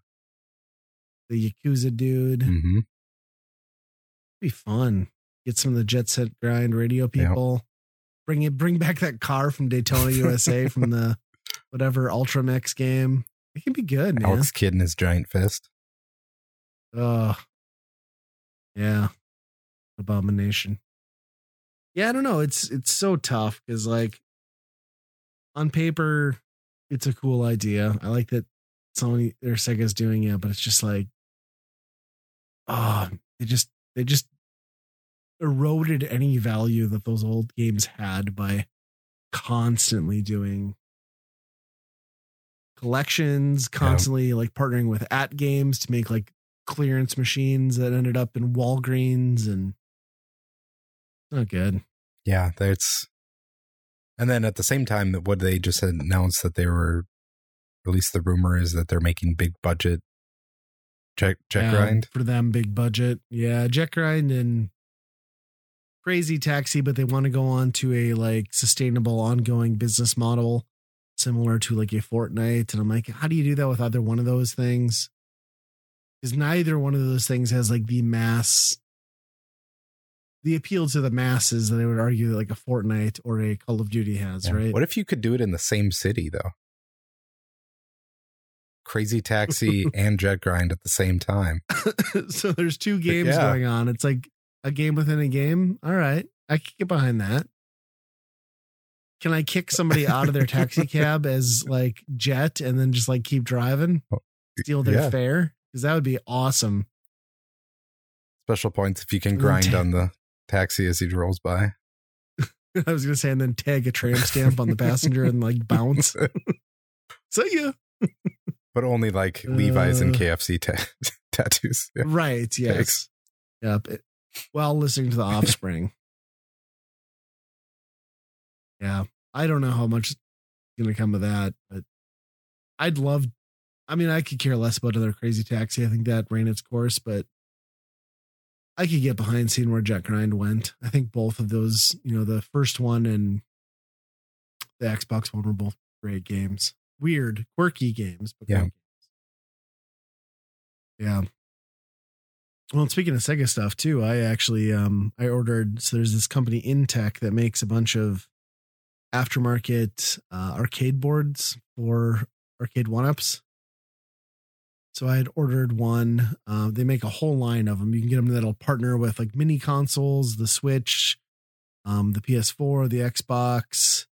the Yakuza dude. hmm be fun. Get some of the Jet Set Grind radio people. Bring it. Bring back that car from Daytona, USA, from the whatever Ultramix game. It can be good, man. Alex Kidd and his giant fist. Oh, yeah. Abomination. Yeah, I don't know. It's it's so tough because like on paper, it's a cool idea. I like that Sony or Sega's doing it, but it's just like, oh, they just they just eroded any value that those old games had by constantly doing collections, constantly like partnering with AtGames to make like clearance machines that ended up in Walgreens and not good. Yeah, that's. And then at the same time, that what they just announced that they were, at least the rumor is that they're making big budget check check Yeah, grind. for them, big budget. Yeah, Jet Grind and Crazy Taxi, but they want to go on to a like sustainable, ongoing business model similar to like a Fortnite. And I'm like, how do you do that with either one of those things? Because neither one of those things has like the mass, the appeal to the masses that I would argue that like a Fortnite or a Call of Duty has, Yeah. right? What if you could do it in the same city though? Crazy Taxi and Jet Grind at the same time. so there's two games yeah. going on. It's like a game within a game. All right. I can get behind that. Can I kick somebody out of their taxi cab as like jet and then just like keep driving, steal their Yeah. fare? Because that would be awesome. Special points if you can grind ta- on the taxi as he rolls by. I was gonna say, and then tag a tram stamp on the passenger and like bounce. See ya. But only like Levi's and Uh. KFC ta- tattoos. Yeah. Right. Yes. Thanks. Yep. It- while listening to the offspring. Yeah. I don't know how much is going to come of that, but I'd love, I mean, I could care less about other crazy taxi. I think that ran its course, but I could get behind seeing where Jet Grind went. I think both of those, you know, the first one and the Xbox One were both great games. Weird, quirky games, but Yeah. games. Yeah. Well, speaking of Sega stuff too, I actually um I ordered so there's this company Intech that makes a bunch of aftermarket uh, arcade boards for arcade one ups. So I had ordered one. Uh, they make a whole line of them. You can get them that'll partner with like mini consoles, the Switch, um, the PS4, the Xbox,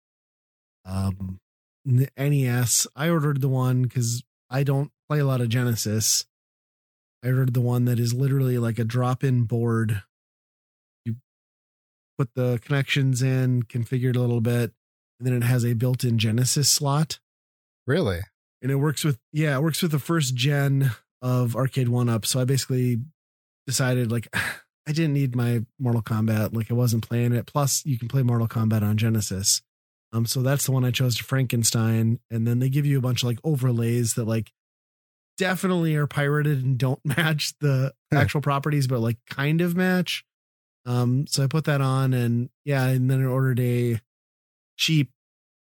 um, the NES. I ordered the one because I don't play a lot of Genesis. I ordered the one that is literally like a drop-in board. You put the connections in, configure it a little bit, and then it has a built-in Genesis slot. Really? And it works with yeah, it works with the first gen of Arcade One Up. So I basically decided like I didn't need my Mortal Kombat, like I wasn't playing it. Plus, you can play Mortal Kombat on Genesis. Um, so that's the one I chose to Frankenstein, and then they give you a bunch of like overlays that like definitely are pirated and don't match the actual properties, but like kind of match. Um, so I put that on, and yeah, and then I ordered a cheap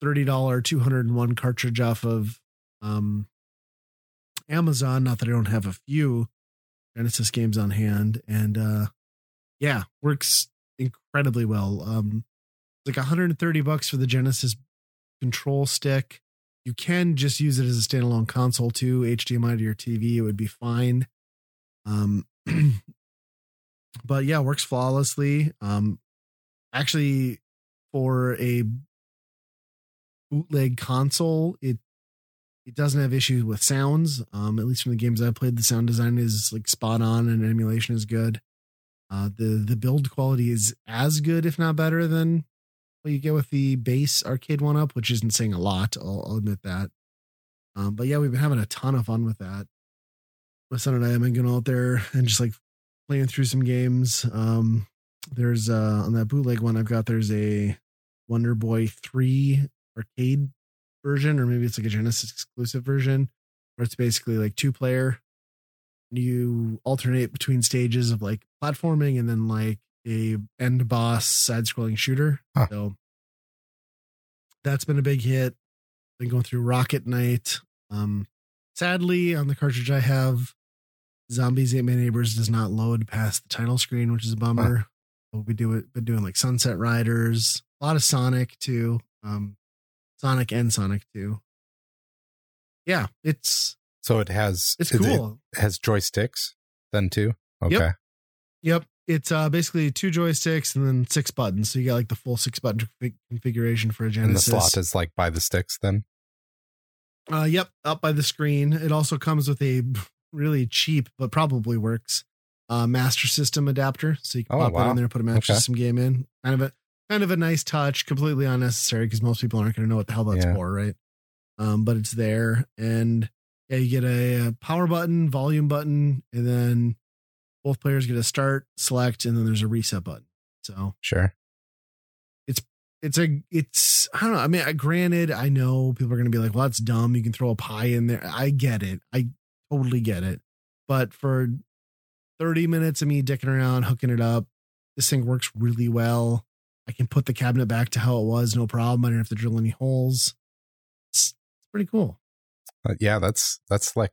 thirty dollar two hundred and one cartridge off of um Amazon. Not that I don't have a few Genesis games on hand, and uh yeah, works incredibly well. Um, like 130 bucks for the Genesis control stick. You can just use it as a standalone console too, HDMI to your TV. It would be fine. Um, but yeah, works flawlessly. Um, actually, for a bootleg console, it it doesn't have issues with sounds. Um, at least from the games I've played, the sound design is like spot on and emulation is good. Uh, the the build quality is as good, if not better, than what you get with the base arcade one up, which isn't saying a lot. I'll, I'll admit that. Um, but yeah, we've been having a ton of fun with that. My son and I have been going out there and just like playing through some games. Um, there's uh on that bootleg one I've got there's a Wonder Boy 3 arcade version, or maybe it's like a Genesis exclusive version, where it's basically like two player. You alternate between stages of like platforming and then like a end boss side scrolling shooter. Huh. So that's been a big hit. Been going through Rocket Knight. Um sadly on the cartridge I have Zombies Ate My Neighbors does not load past the title screen, which is a bummer. But we do it been doing like Sunset Riders, a lot of Sonic too. Um Sonic and Sonic 2. Yeah, it's So it has it's cool. It has joysticks then too. Okay. Yep. It's uh basically two joysticks and then six buttons. So you got like the full six button config- configuration for a And the slot is like by the sticks then. uh yep, up by the screen. It also comes with a really cheap but probably works uh Master System adapter. So you can Oh, pop that wow. in there, put a Master Okay. System game in. Kind of a kind of a nice touch, completely unnecessary because most people aren't going to know what the hell that's Yeah. for, right? Um, but it's there, and yeah, you get a, a power button, volume button, and then both players get a start, select, and then there's a reset button. So Sure. it's it's a it's I don't know. I mean, I, granted, I know people are going to be like, "Well, that's dumb. You can throw a Pi in there." I get it. I totally get it. But for 30 minutes of me dicking around, hooking it up, this thing works really well. I can put the cabinet back to how it was, no problem. I don't have to drill any holes. It's, it's pretty cool. Uh, yeah, that's that's slick.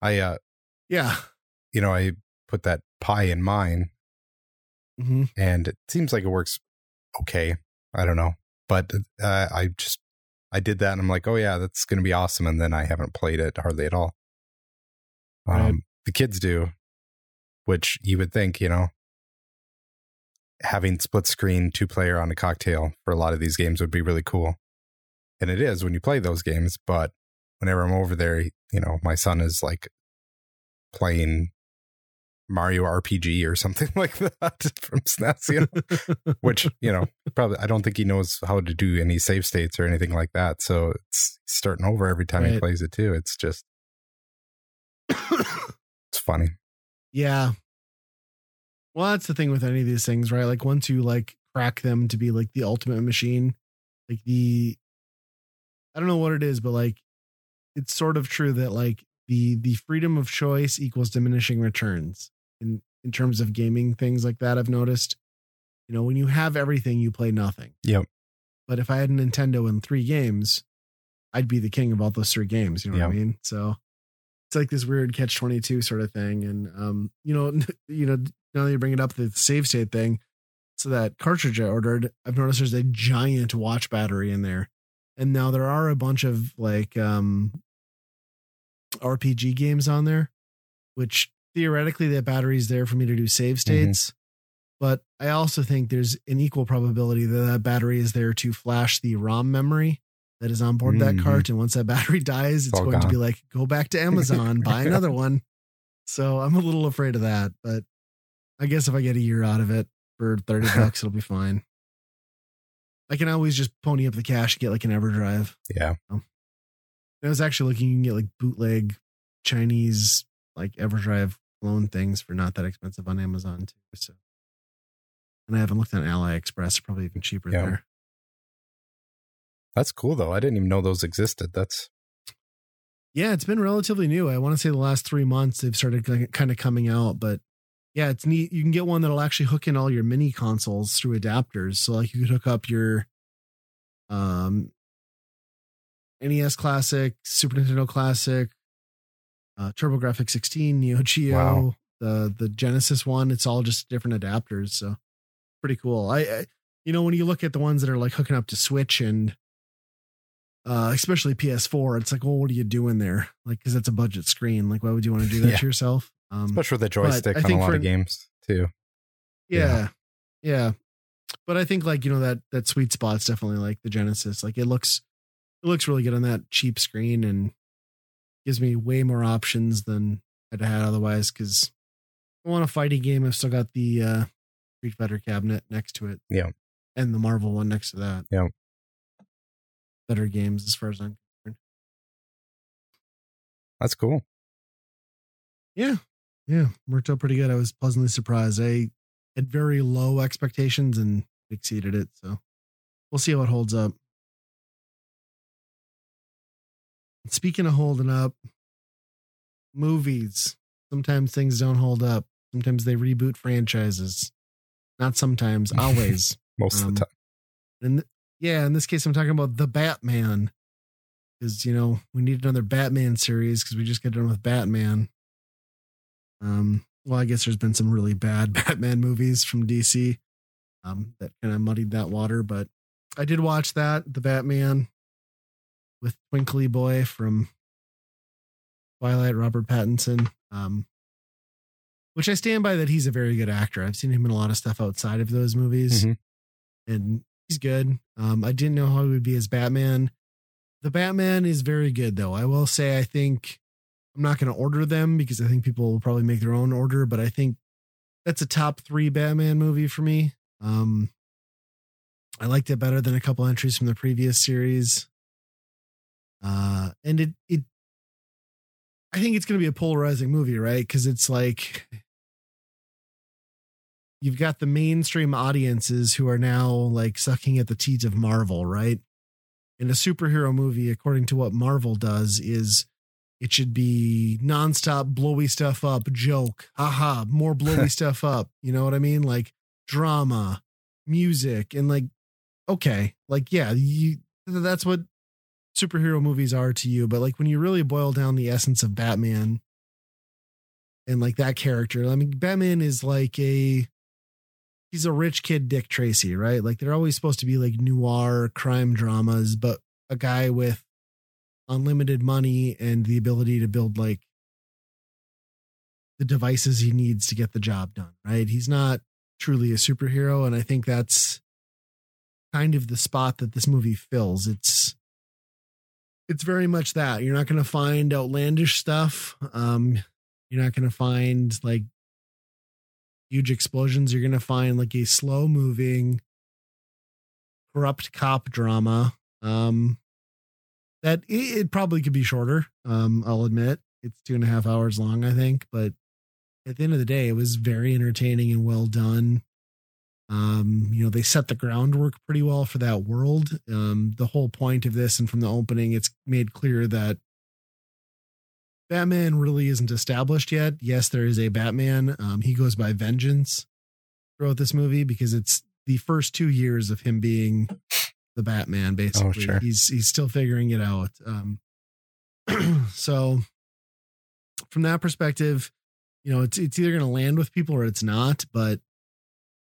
I uh Yeah. you know, I put that Pi in mine hmm and it seems like it works okay. I don't know. But uh, I just I did that and I'm like, "Oh yeah, that's going to be awesome." And then I haven't played it hardly at all. Um Right. the kids do, which you would think, you know, having split screen two player on a cocktail for a lot of these games would be really cool. And it is when you play those games, but whenever I'm over there, you know, my son is like playing Mario RPG or something like that from SNES, you know, which, you know, probably I don't think he knows how to do any save states or anything like that. So it's starting over every time he plays it too. It's just it's funny. Yeah. Well, that's the thing with any of these things, right? Like once you like crack them to be like the ultimate machine, like the I don't know what it is, but like it's sort of true that like the the freedom of choice equals diminishing returns in in terms of gaming things like that. I've noticed, you know, when you have everything, you play nothing. Yep. But if I had a Nintendo and three games, I'd be the king of all those three games. You know what I mean? So it's like this weird catch twenty two sort of thing. And um, you know, you know, now that you bring it up, the save state thing. So that cartridge I ordered, I've noticed there's a giant watch battery in there. And now there are a bunch of like um RPG games on there, which theoretically that battery is there for me to do save states. But I also think there's an equal probability that that battery is there to flash the ROM memory that is on board that Mhm. cart. And once that battery dies, it's all going to be like, go back to Amazon, buy another one. So I'm a little afraid of that. But I guess if I get a year out of it for 30 bucks, it'll be fine. I can always just pony up the cash and get like an EverDrive. Yeah. I was actually looking, you can get like bootleg Chinese like EverDrive clone things for not that expensive on Amazon too. So, and I haven't looked on AliExpress, probably even cheaper Yeah. there. That's cool though. I didn't even know those existed. That's Yeah, it's been relatively new. I want to say the last three months they've started kind of coming out, but yeah, it's neat. You can get one that'll actually hook in all your mini consoles through adapters. So like you could hook up your um NES Classic, Super Nintendo Classic, uh TurboGrafx 16, Neo Geo, Wow. the the Genesis one. It's all just different adapters. So pretty cool. I, I you know when you look at the ones that are like hooking up to Switch and uh especially PS4, it's like, well, what are you doing there? Like, because it's a budget screen. Like, why would you want to do that Yeah. to yourself? Um, especially with the joystick on a lot for- of games too. yeah, yeah. But I think like you know that that sweet spot's definitely like the Genesis. Like it looks, it looks really good on that cheap screen and gives me way more options than I'd have had otherwise. Because I want a fighting game. I've still got the uh Street Fighter cabinet next to it. Yeah. and the Marvel one next to that. Yeah. Better games as far as I'm concerned. That's cool. Yeah. Yeah. Worked out pretty good. I was pleasantly surprised. I had very low expectations and exceeded it. So we'll see how it holds up. Speaking of holding up, movies. Sometimes things don't hold up. Sometimes they reboot franchises. Not sometimes, always. Most Um, of the time. And th- yeah, in this case, I'm talking about the Batman. Because, you know, we need another Batman series because we just got done with Batman. Um, well, I guess there's been some really bad Batman movies from DC um, that kind of muddied that water, but I did watch that, the Batman with Twinkly Boy from Twilight, Robert Pattinson. Um, which I stand by that he's a very good actor. I've seen him in a lot of stuff outside of those movies, Mhm. and he's good. Um, I didn't know how he would be as Batman. The Batman is very good, though. I will say, I think I'm not going to order them because I think people will probably make their own order, but I think that's a top three Batman movie for me. Um, I liked it better than a couple entries from the previous series. Uh, and it, it, I think it's going to be a polarizing movie, right? Because it's like you've got the mainstream audiences who are now like sucking at the teat of Marvel, right? And a superhero movie, according to what Marvel does, is it should be nonstop blowy stuff up, joke, haha, more blowy stuff up. You know what I mean? Like drama, music, and like, okay, like, yeah, you that's what superhero movies are to you. But like when you really boil down the essence of Batman and like that character, I mean, Batman is like a he's a rich kid Dick Tracy, right? Like they're always supposed to be like noir crime dramas, but a guy with unlimited money and the ability to build like the devices he needs to get the job done, right? He's not truly a superhero and I think that's kind of the spot that this movie fills. It's it's very much that. You're not going to find outlandish stuff. Um you're not going to find like huge explosions. You're going to find like a slow moving, corrupt cop drama. Um, that it, it probably could be shorter. Um, I'll admit it's two and a half hours long, I think, but at the end of the day, it was very entertaining and well done. Um, you know, they set the groundwork pretty well for that world. Um, the whole point of this, and from the opening, it's made clear that Batman really isn't established yet. Yes, there is a Batman. Um, he goes by Vengeance throughout this movie because it's the first two years of him being the Batman. Basically, sure. he's he's still figuring it out. Um, so from that perspective, you know, it's it's either going to land with people or it's not. But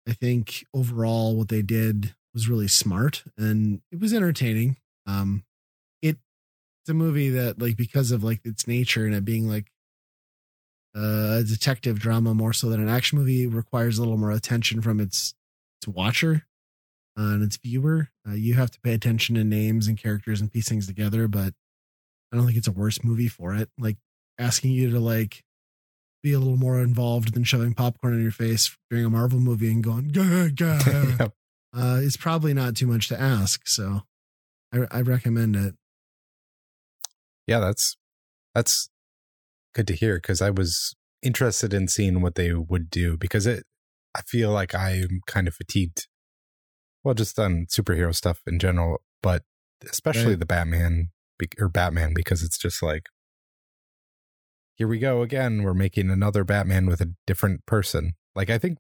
I think overall, what they did was really smart and it was entertaining. Um, it's a movie that like because of like its nature and it being like uh, a detective drama more so than an action movie requires a little more attention from its its watcher uh, and its viewer. Uh, you have to pay attention to names and characters and piece things together, but I don't think it's a worse movie for it. Like asking you to like be a little more involved than shoving popcorn in your face during a Marvel movie and going gah, gah, Yep. uh, is probably not too much to ask. So I, I recommend it. Yeah, that's that's good to hear because I was interested in seeing what they would do because it I feel like I'm kind of fatigued. Well, just on superhero stuff in general, but especially Right. the Batman or Batman because it's just like here we go again. We're making another Batman with a different person. Like I think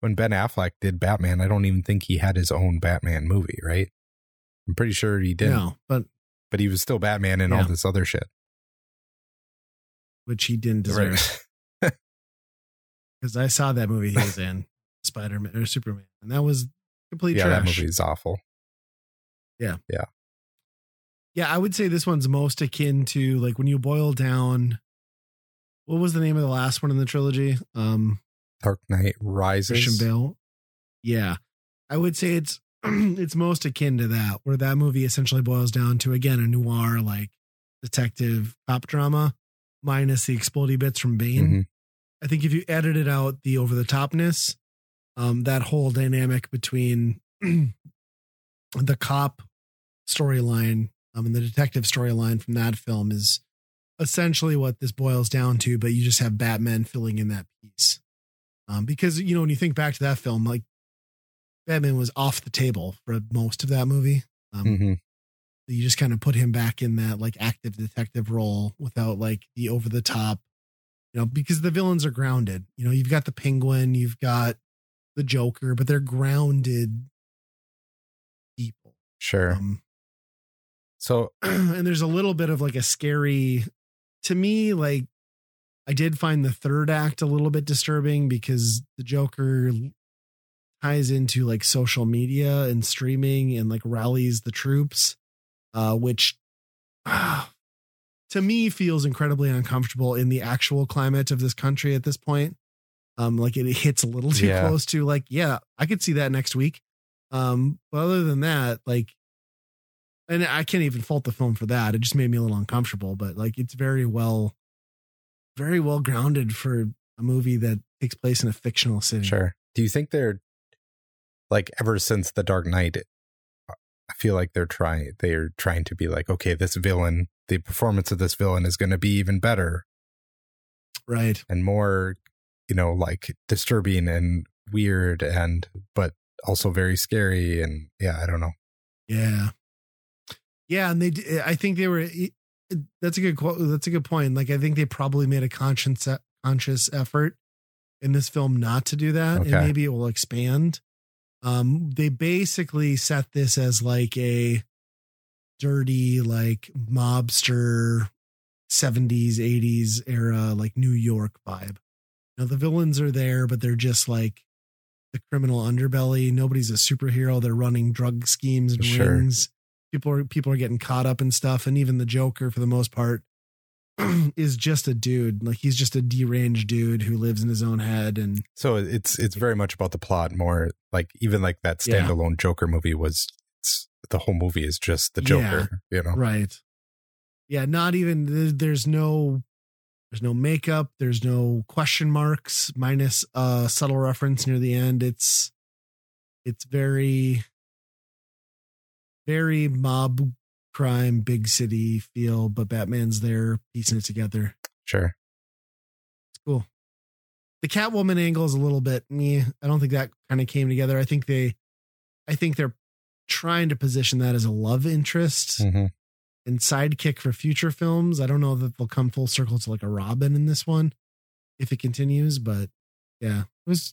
when Ben Affleck did Batman, I don't even think he had his own Batman movie, right? I'm pretty sure he didn't, No, but but he was still Batman and all this other shit. which he didn't deserve Right. because I saw that movie he was in, Spider Man or Superman, and that was complete yeah, that movie's awful. Yeah. Yeah. Yeah, I would say this one's most akin to like when you boil down. What was the name of the last one in the trilogy? Um, Dark Knight Rises. Christian Bale. Yeah, I would say it's it's most akin to that, where that movie essentially boils down to again a noir like detective cop drama, minus the explodey bits from Bane. Mhm. I think if you edited out the over the topness, um, that whole dynamic between the cop storyline um, and the detective storyline from that film is essentially what this boils down to, but you just have Batman filling in that piece. Um, because you know when you think back to that film, like Batman was off the table for most of that movie. Um, hmm you just kind of put him back in that like active detective role without like the over the top you know because the villains are grounded you know you've got the penguin you've got the joker but they're grounded people Sure. um so and there's a little bit of like a scary to me like i did find the third act a little bit disturbing because the joker ties into like social media and streaming and like rallies the troops uh which ah, to me feels incredibly uncomfortable in the actual climate of this country at this point um like it hits a little too Yeah. close to like yeah i could see that next week um but other than that like and I can't even fault the film for that. It just made me a little uncomfortable, but like it's very well, very well grounded for a movie that takes place in a fictional city. Sure. Do you think they're like ever since The Dark Knight? I feel like they're trying. They're trying to be like, okay, this villain, the performance of this villain is going to be even better Right. and more, you know, like disturbing and weird, and but also very scary. And yeah, I don't know. Yeah. Yeah. And they, I think they were, that's a good quote. That's a good point. Like, I think they probably made a conscious, conscious effort in this film not to do that. And maybe it will expand. Um, they basically set this as like a dirty, like mobster 70s, 80s era, like New York vibe. Now the villains are there, but they're just like the criminal underbelly. Nobody's a superhero. They're running drug schemes and Sure. rings. People are people are getting caught up in stuff, and even the Joker, for the most part, is just a dude. Like he's just a deranged dude who lives in his own head. And So it's it's very much about the plot. More like even like that Yeah. standalone Joker movie was. It's, the whole movie is just the Joker. You know. right, yeah, not even there's no there's no makeup. There's no question marks, minus a subtle reference near the end. It's it's very very mob crime, big city feel, but Batman's there piecing it together. Sure. It's cool. The Catwoman angle is a little bit me. I don't think that kind of came together. I think they, I think they're trying to position that as a love interest hmm and sidekick for future films. I don't know that they'll come full circle to like a Robin in this one if it continues, but yeah, it was.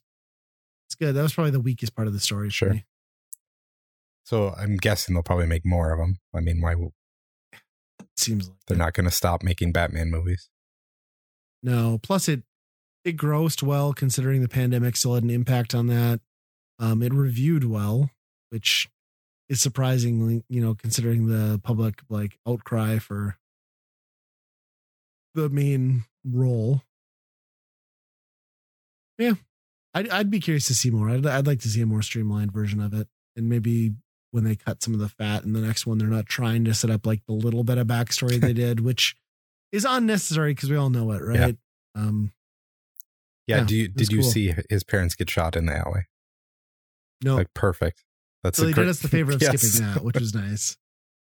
It's good. That was probably the weakest part of the story. for Sure. me. So I'm guessing they'll probably make more of them. I mean, why seems like they're it. not going to stop making Batman movies? No. Plus, it it grossed well considering the pandemic still had an impact on that. Um, it reviewed well, which is surprisingly, you know, considering the public like outcry for the main role. Yeah, I'd I'd be curious to see more. I'd I'd like to see a more streamlined version of it, and maybe when they cut some of the fat in the next one, they're not trying to set up like the little bit of backstory they did, which is unnecessary because we all know it, right? Um, Yeah. Yeah, do you did you cool. see his parents get shot in the alley? no, Like perfect. That's so they did us the favor of Yes. skipping that, which was nice.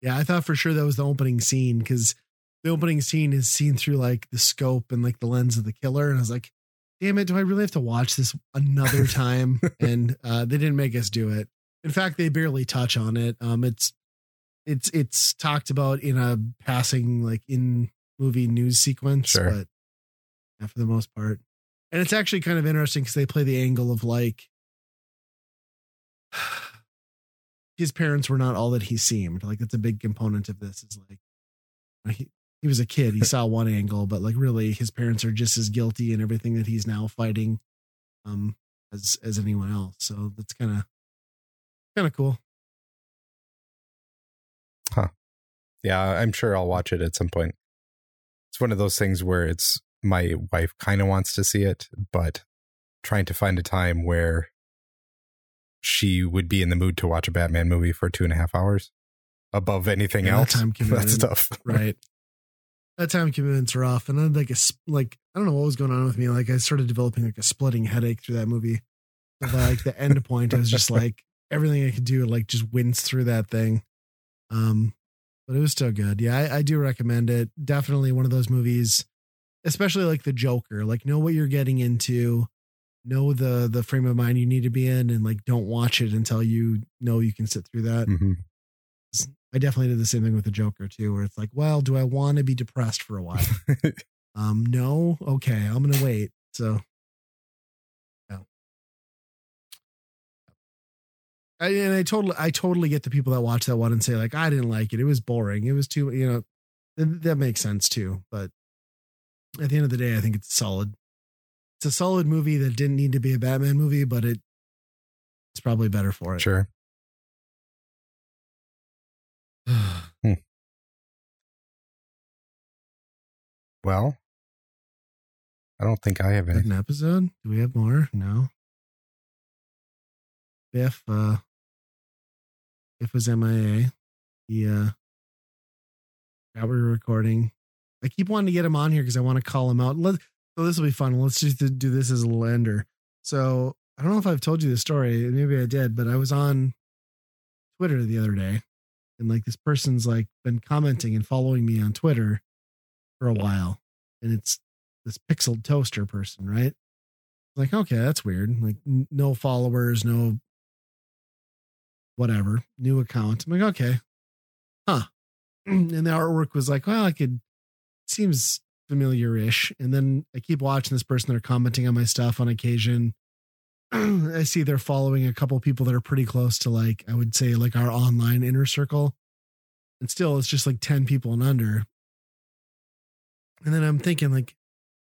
Yeah, I thought for sure that was the opening scene because the opening scene is seen through like the scope and like the lens of the killer, and I was like, "Damn it, do I really have to watch this another time?" and uh, they didn't make us do it. In fact, they barely touch on it. Um, it's it's it's talked about in a passing like in movie news sequence, Sure. but yeah, for the most part, and it's actually kind of interesting because they play the angle of like his parents were not all that he seemed. Like that's a big component of this. Is like he, he was a kid. He saw one angle, but like really, his parents are just as guilty in everything that he's now fighting, um, as as anyone else. So that's kind of kind of cool. Huh. Yeah, I'm sure I'll watch it at some point. It's one of those things where it's my wife kind of wants to see it, but trying to find a time where she would be in the mood to watch a Batman movie for two and a half hours above anything Yeah, that else. time That's commitment. tough. right that time commitment's rough and then like a like i don't know what was going on with me like i started developing like a splitting headache through that movie But like the end point i was just like everything I could do like just wince through that thing. Um, but it was still good. Yeah, I, I do recommend it. Definitely one of those movies, especially like the Joker. Like know what you're getting into, know the the frame of mind you need to be in, and like don't watch it until you know you can sit through that. Mhm. I definitely did the same thing with the Joker too, where it's like, well, do I want to be depressed for a while? um, no, okay, I'm gonna wait. So, I, and I totally, I totally get the people that watch that one and say like, I didn't like it. It was boring. It was too, you know, th- that makes sense too. But at the end of the day, I think it's solid. It's a solid movie that didn't need to be a Batman movie, but it it's probably better for it. Sure. Well, I don't think I have any. an episode? Do we have more? No. Biff, uh, Biff was MIA. He, uh, we were recording. I keep wanting to get him on here because I want to call him out. Let, so this will be fun. Let's just do this as a little ender. So I don't know if I've told you the story. Maybe I did, but I was on Twitter the other day and like this person's like been commenting and following me on Twitter for a while. And it's this pixel toaster person, right? Like, okay, that's weird. Like, n- no followers, no whatever, new account. I'm like, okay, huh. and the artwork was like, well, I could, seems familiar ish. And then I keep watching this person, they're commenting on my stuff on occasion. I see they're following a couple people that are pretty close to like, I would say, like our online inner circle. And still, it's just like 10 people and under. And then I'm thinking, like,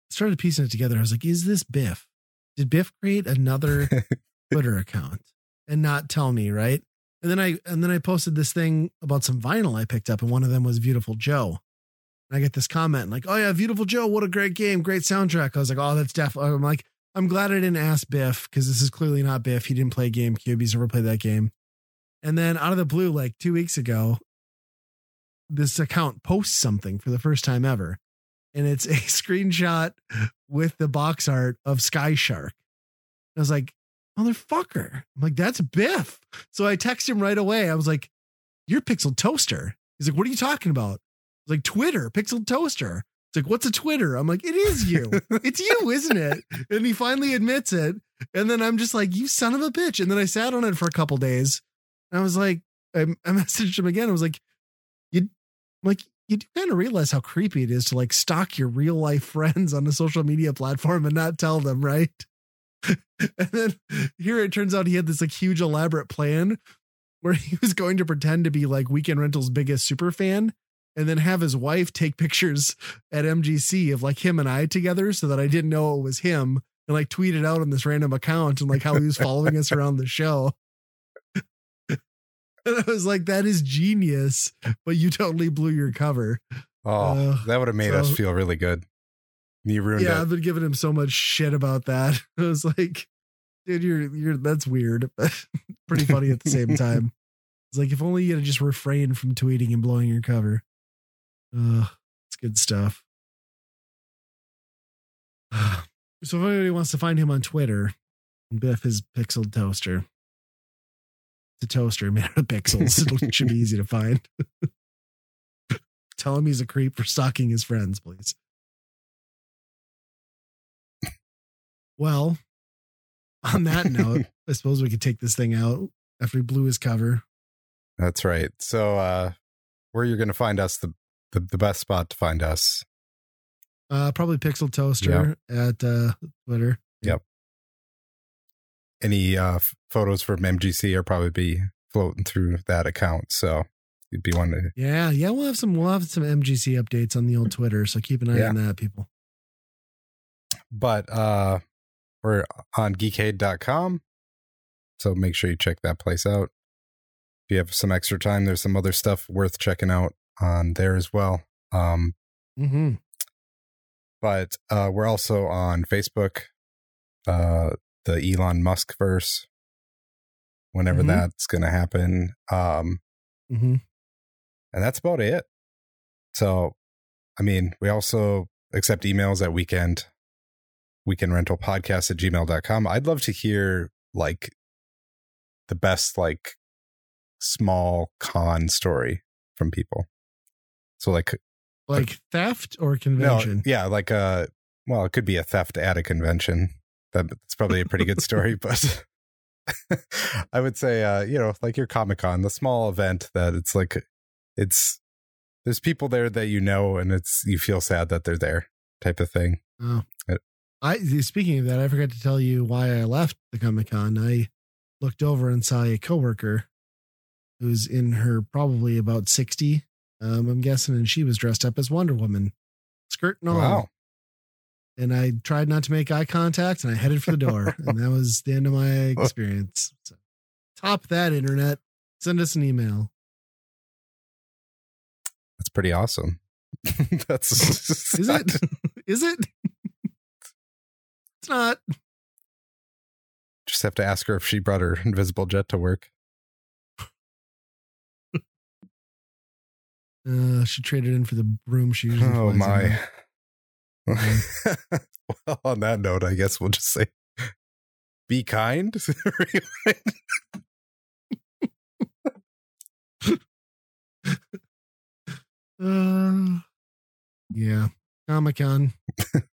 started piecing it together. I was like, is this Biff? Did Biff create another Twitter account and not tell me, right? And then I and then I posted this thing about some vinyl I picked up, and one of them was Viewtiful Joe. And I get this comment like, "Oh yeah, Viewtiful Joe, what a great game, great soundtrack." I was like, "Oh, that's definitely." I'm like, I'm glad I didn't ask Biff because this is clearly not Biff. He didn't play GameCube. He's never played that game. And then out of the blue, like two weeks ago, this account posts something for the first time ever, and it's a screenshot with the box art of Sky Shark. I was like, motherfucker. I'm like, that's Biff. So I text him right away. I was like, you're Pixel Toaster. He's like, what are you talking about? I was like, Twitter, Pixel Toaster. It's like, what's a Twitter? I'm like, it is you. it's you, isn't it? And he finally admits it. And then I'm just like, you son of a bitch. And then I sat on it for a couple days. And I was like, I, I messaged him again. I was like, you I'm like, you do kind of realize how creepy it is to like stalk your real life friends on a social media platform and not tell them, right? and then here it turns out he had this like huge elaborate plan where he was going to pretend to be like Weekend Rental's biggest super fan and then have his wife take pictures at MGC of like him and I together so that I didn't know it was him and like tweet it out on this random account and like how he was following us around the show. And I was like, that is genius, but you totally blew your cover. Oh, Uh, that would have made us feel really good. You ruined yeah, it. I've been giving him so much shit about that. I was like, dude, you're you're that's weird, but pretty funny at the same time. It's like if only you had just refrained from tweeting and blowing your cover. Uh, it's good stuff. So if anybody wants to find him on Twitter, Biff is Pixel Toaster. It's a toaster made out of pixels. it should be easy to find. Tell him he's a creep for stalking his friends, please. Well, on that note, I suppose we could take this thing out after he blew his cover. That's right. So, uh, where you're going to find us, the, the the best spot to find us. Uh, probably Pixel Toaster at uh, Twitter. Yep. Any uh, f- photos from MGC are probably be floating through that account. So, you'd be one to Yeah, yeah, we'll have some we'll have some MGC updates on the old Twitter, so keep an eye Yeah. on that, people. but uh we're on geekade.com so make sure you check that place out if you have some extra time there's some other stuff worth checking out on there as well um Mm-hmm. but uh we're also on facebook uh the elon musk verse whenever Mhm. that's gonna happen um Mm-hmm. and that's about it so i mean we also accept emails at weekend weekend rental podcast at gmail.com i'd love to hear like the best like small con story from people. So like Like theft or no, convention? yeah, like uh well, it could be a theft at a convention. That's probably a pretty good story, but I would say uh, you know, like your Comic Con, the small event that it's like it's there's people there that you know and it's you feel sad that they're there type of thing. Oh. I speaking of that, I forgot to tell you why I left the Comic Con. I looked over and saw a coworker who's in her probably about sixty. Um, I'm guessing, and she was dressed up as Wonder Woman, skirt and all. Wow. And I tried not to make eye contact, and I headed for the door, and that was the end of my experience. So, top that internet. Send us an email. That's pretty awesome. That's Is it? Is it? Not. Just have to ask her if she brought her invisible jet to work. Uh, she traded in for the broom she usually Oh my. well, on that note, I guess we'll just say be kind. Uh, yeah, Comic Con.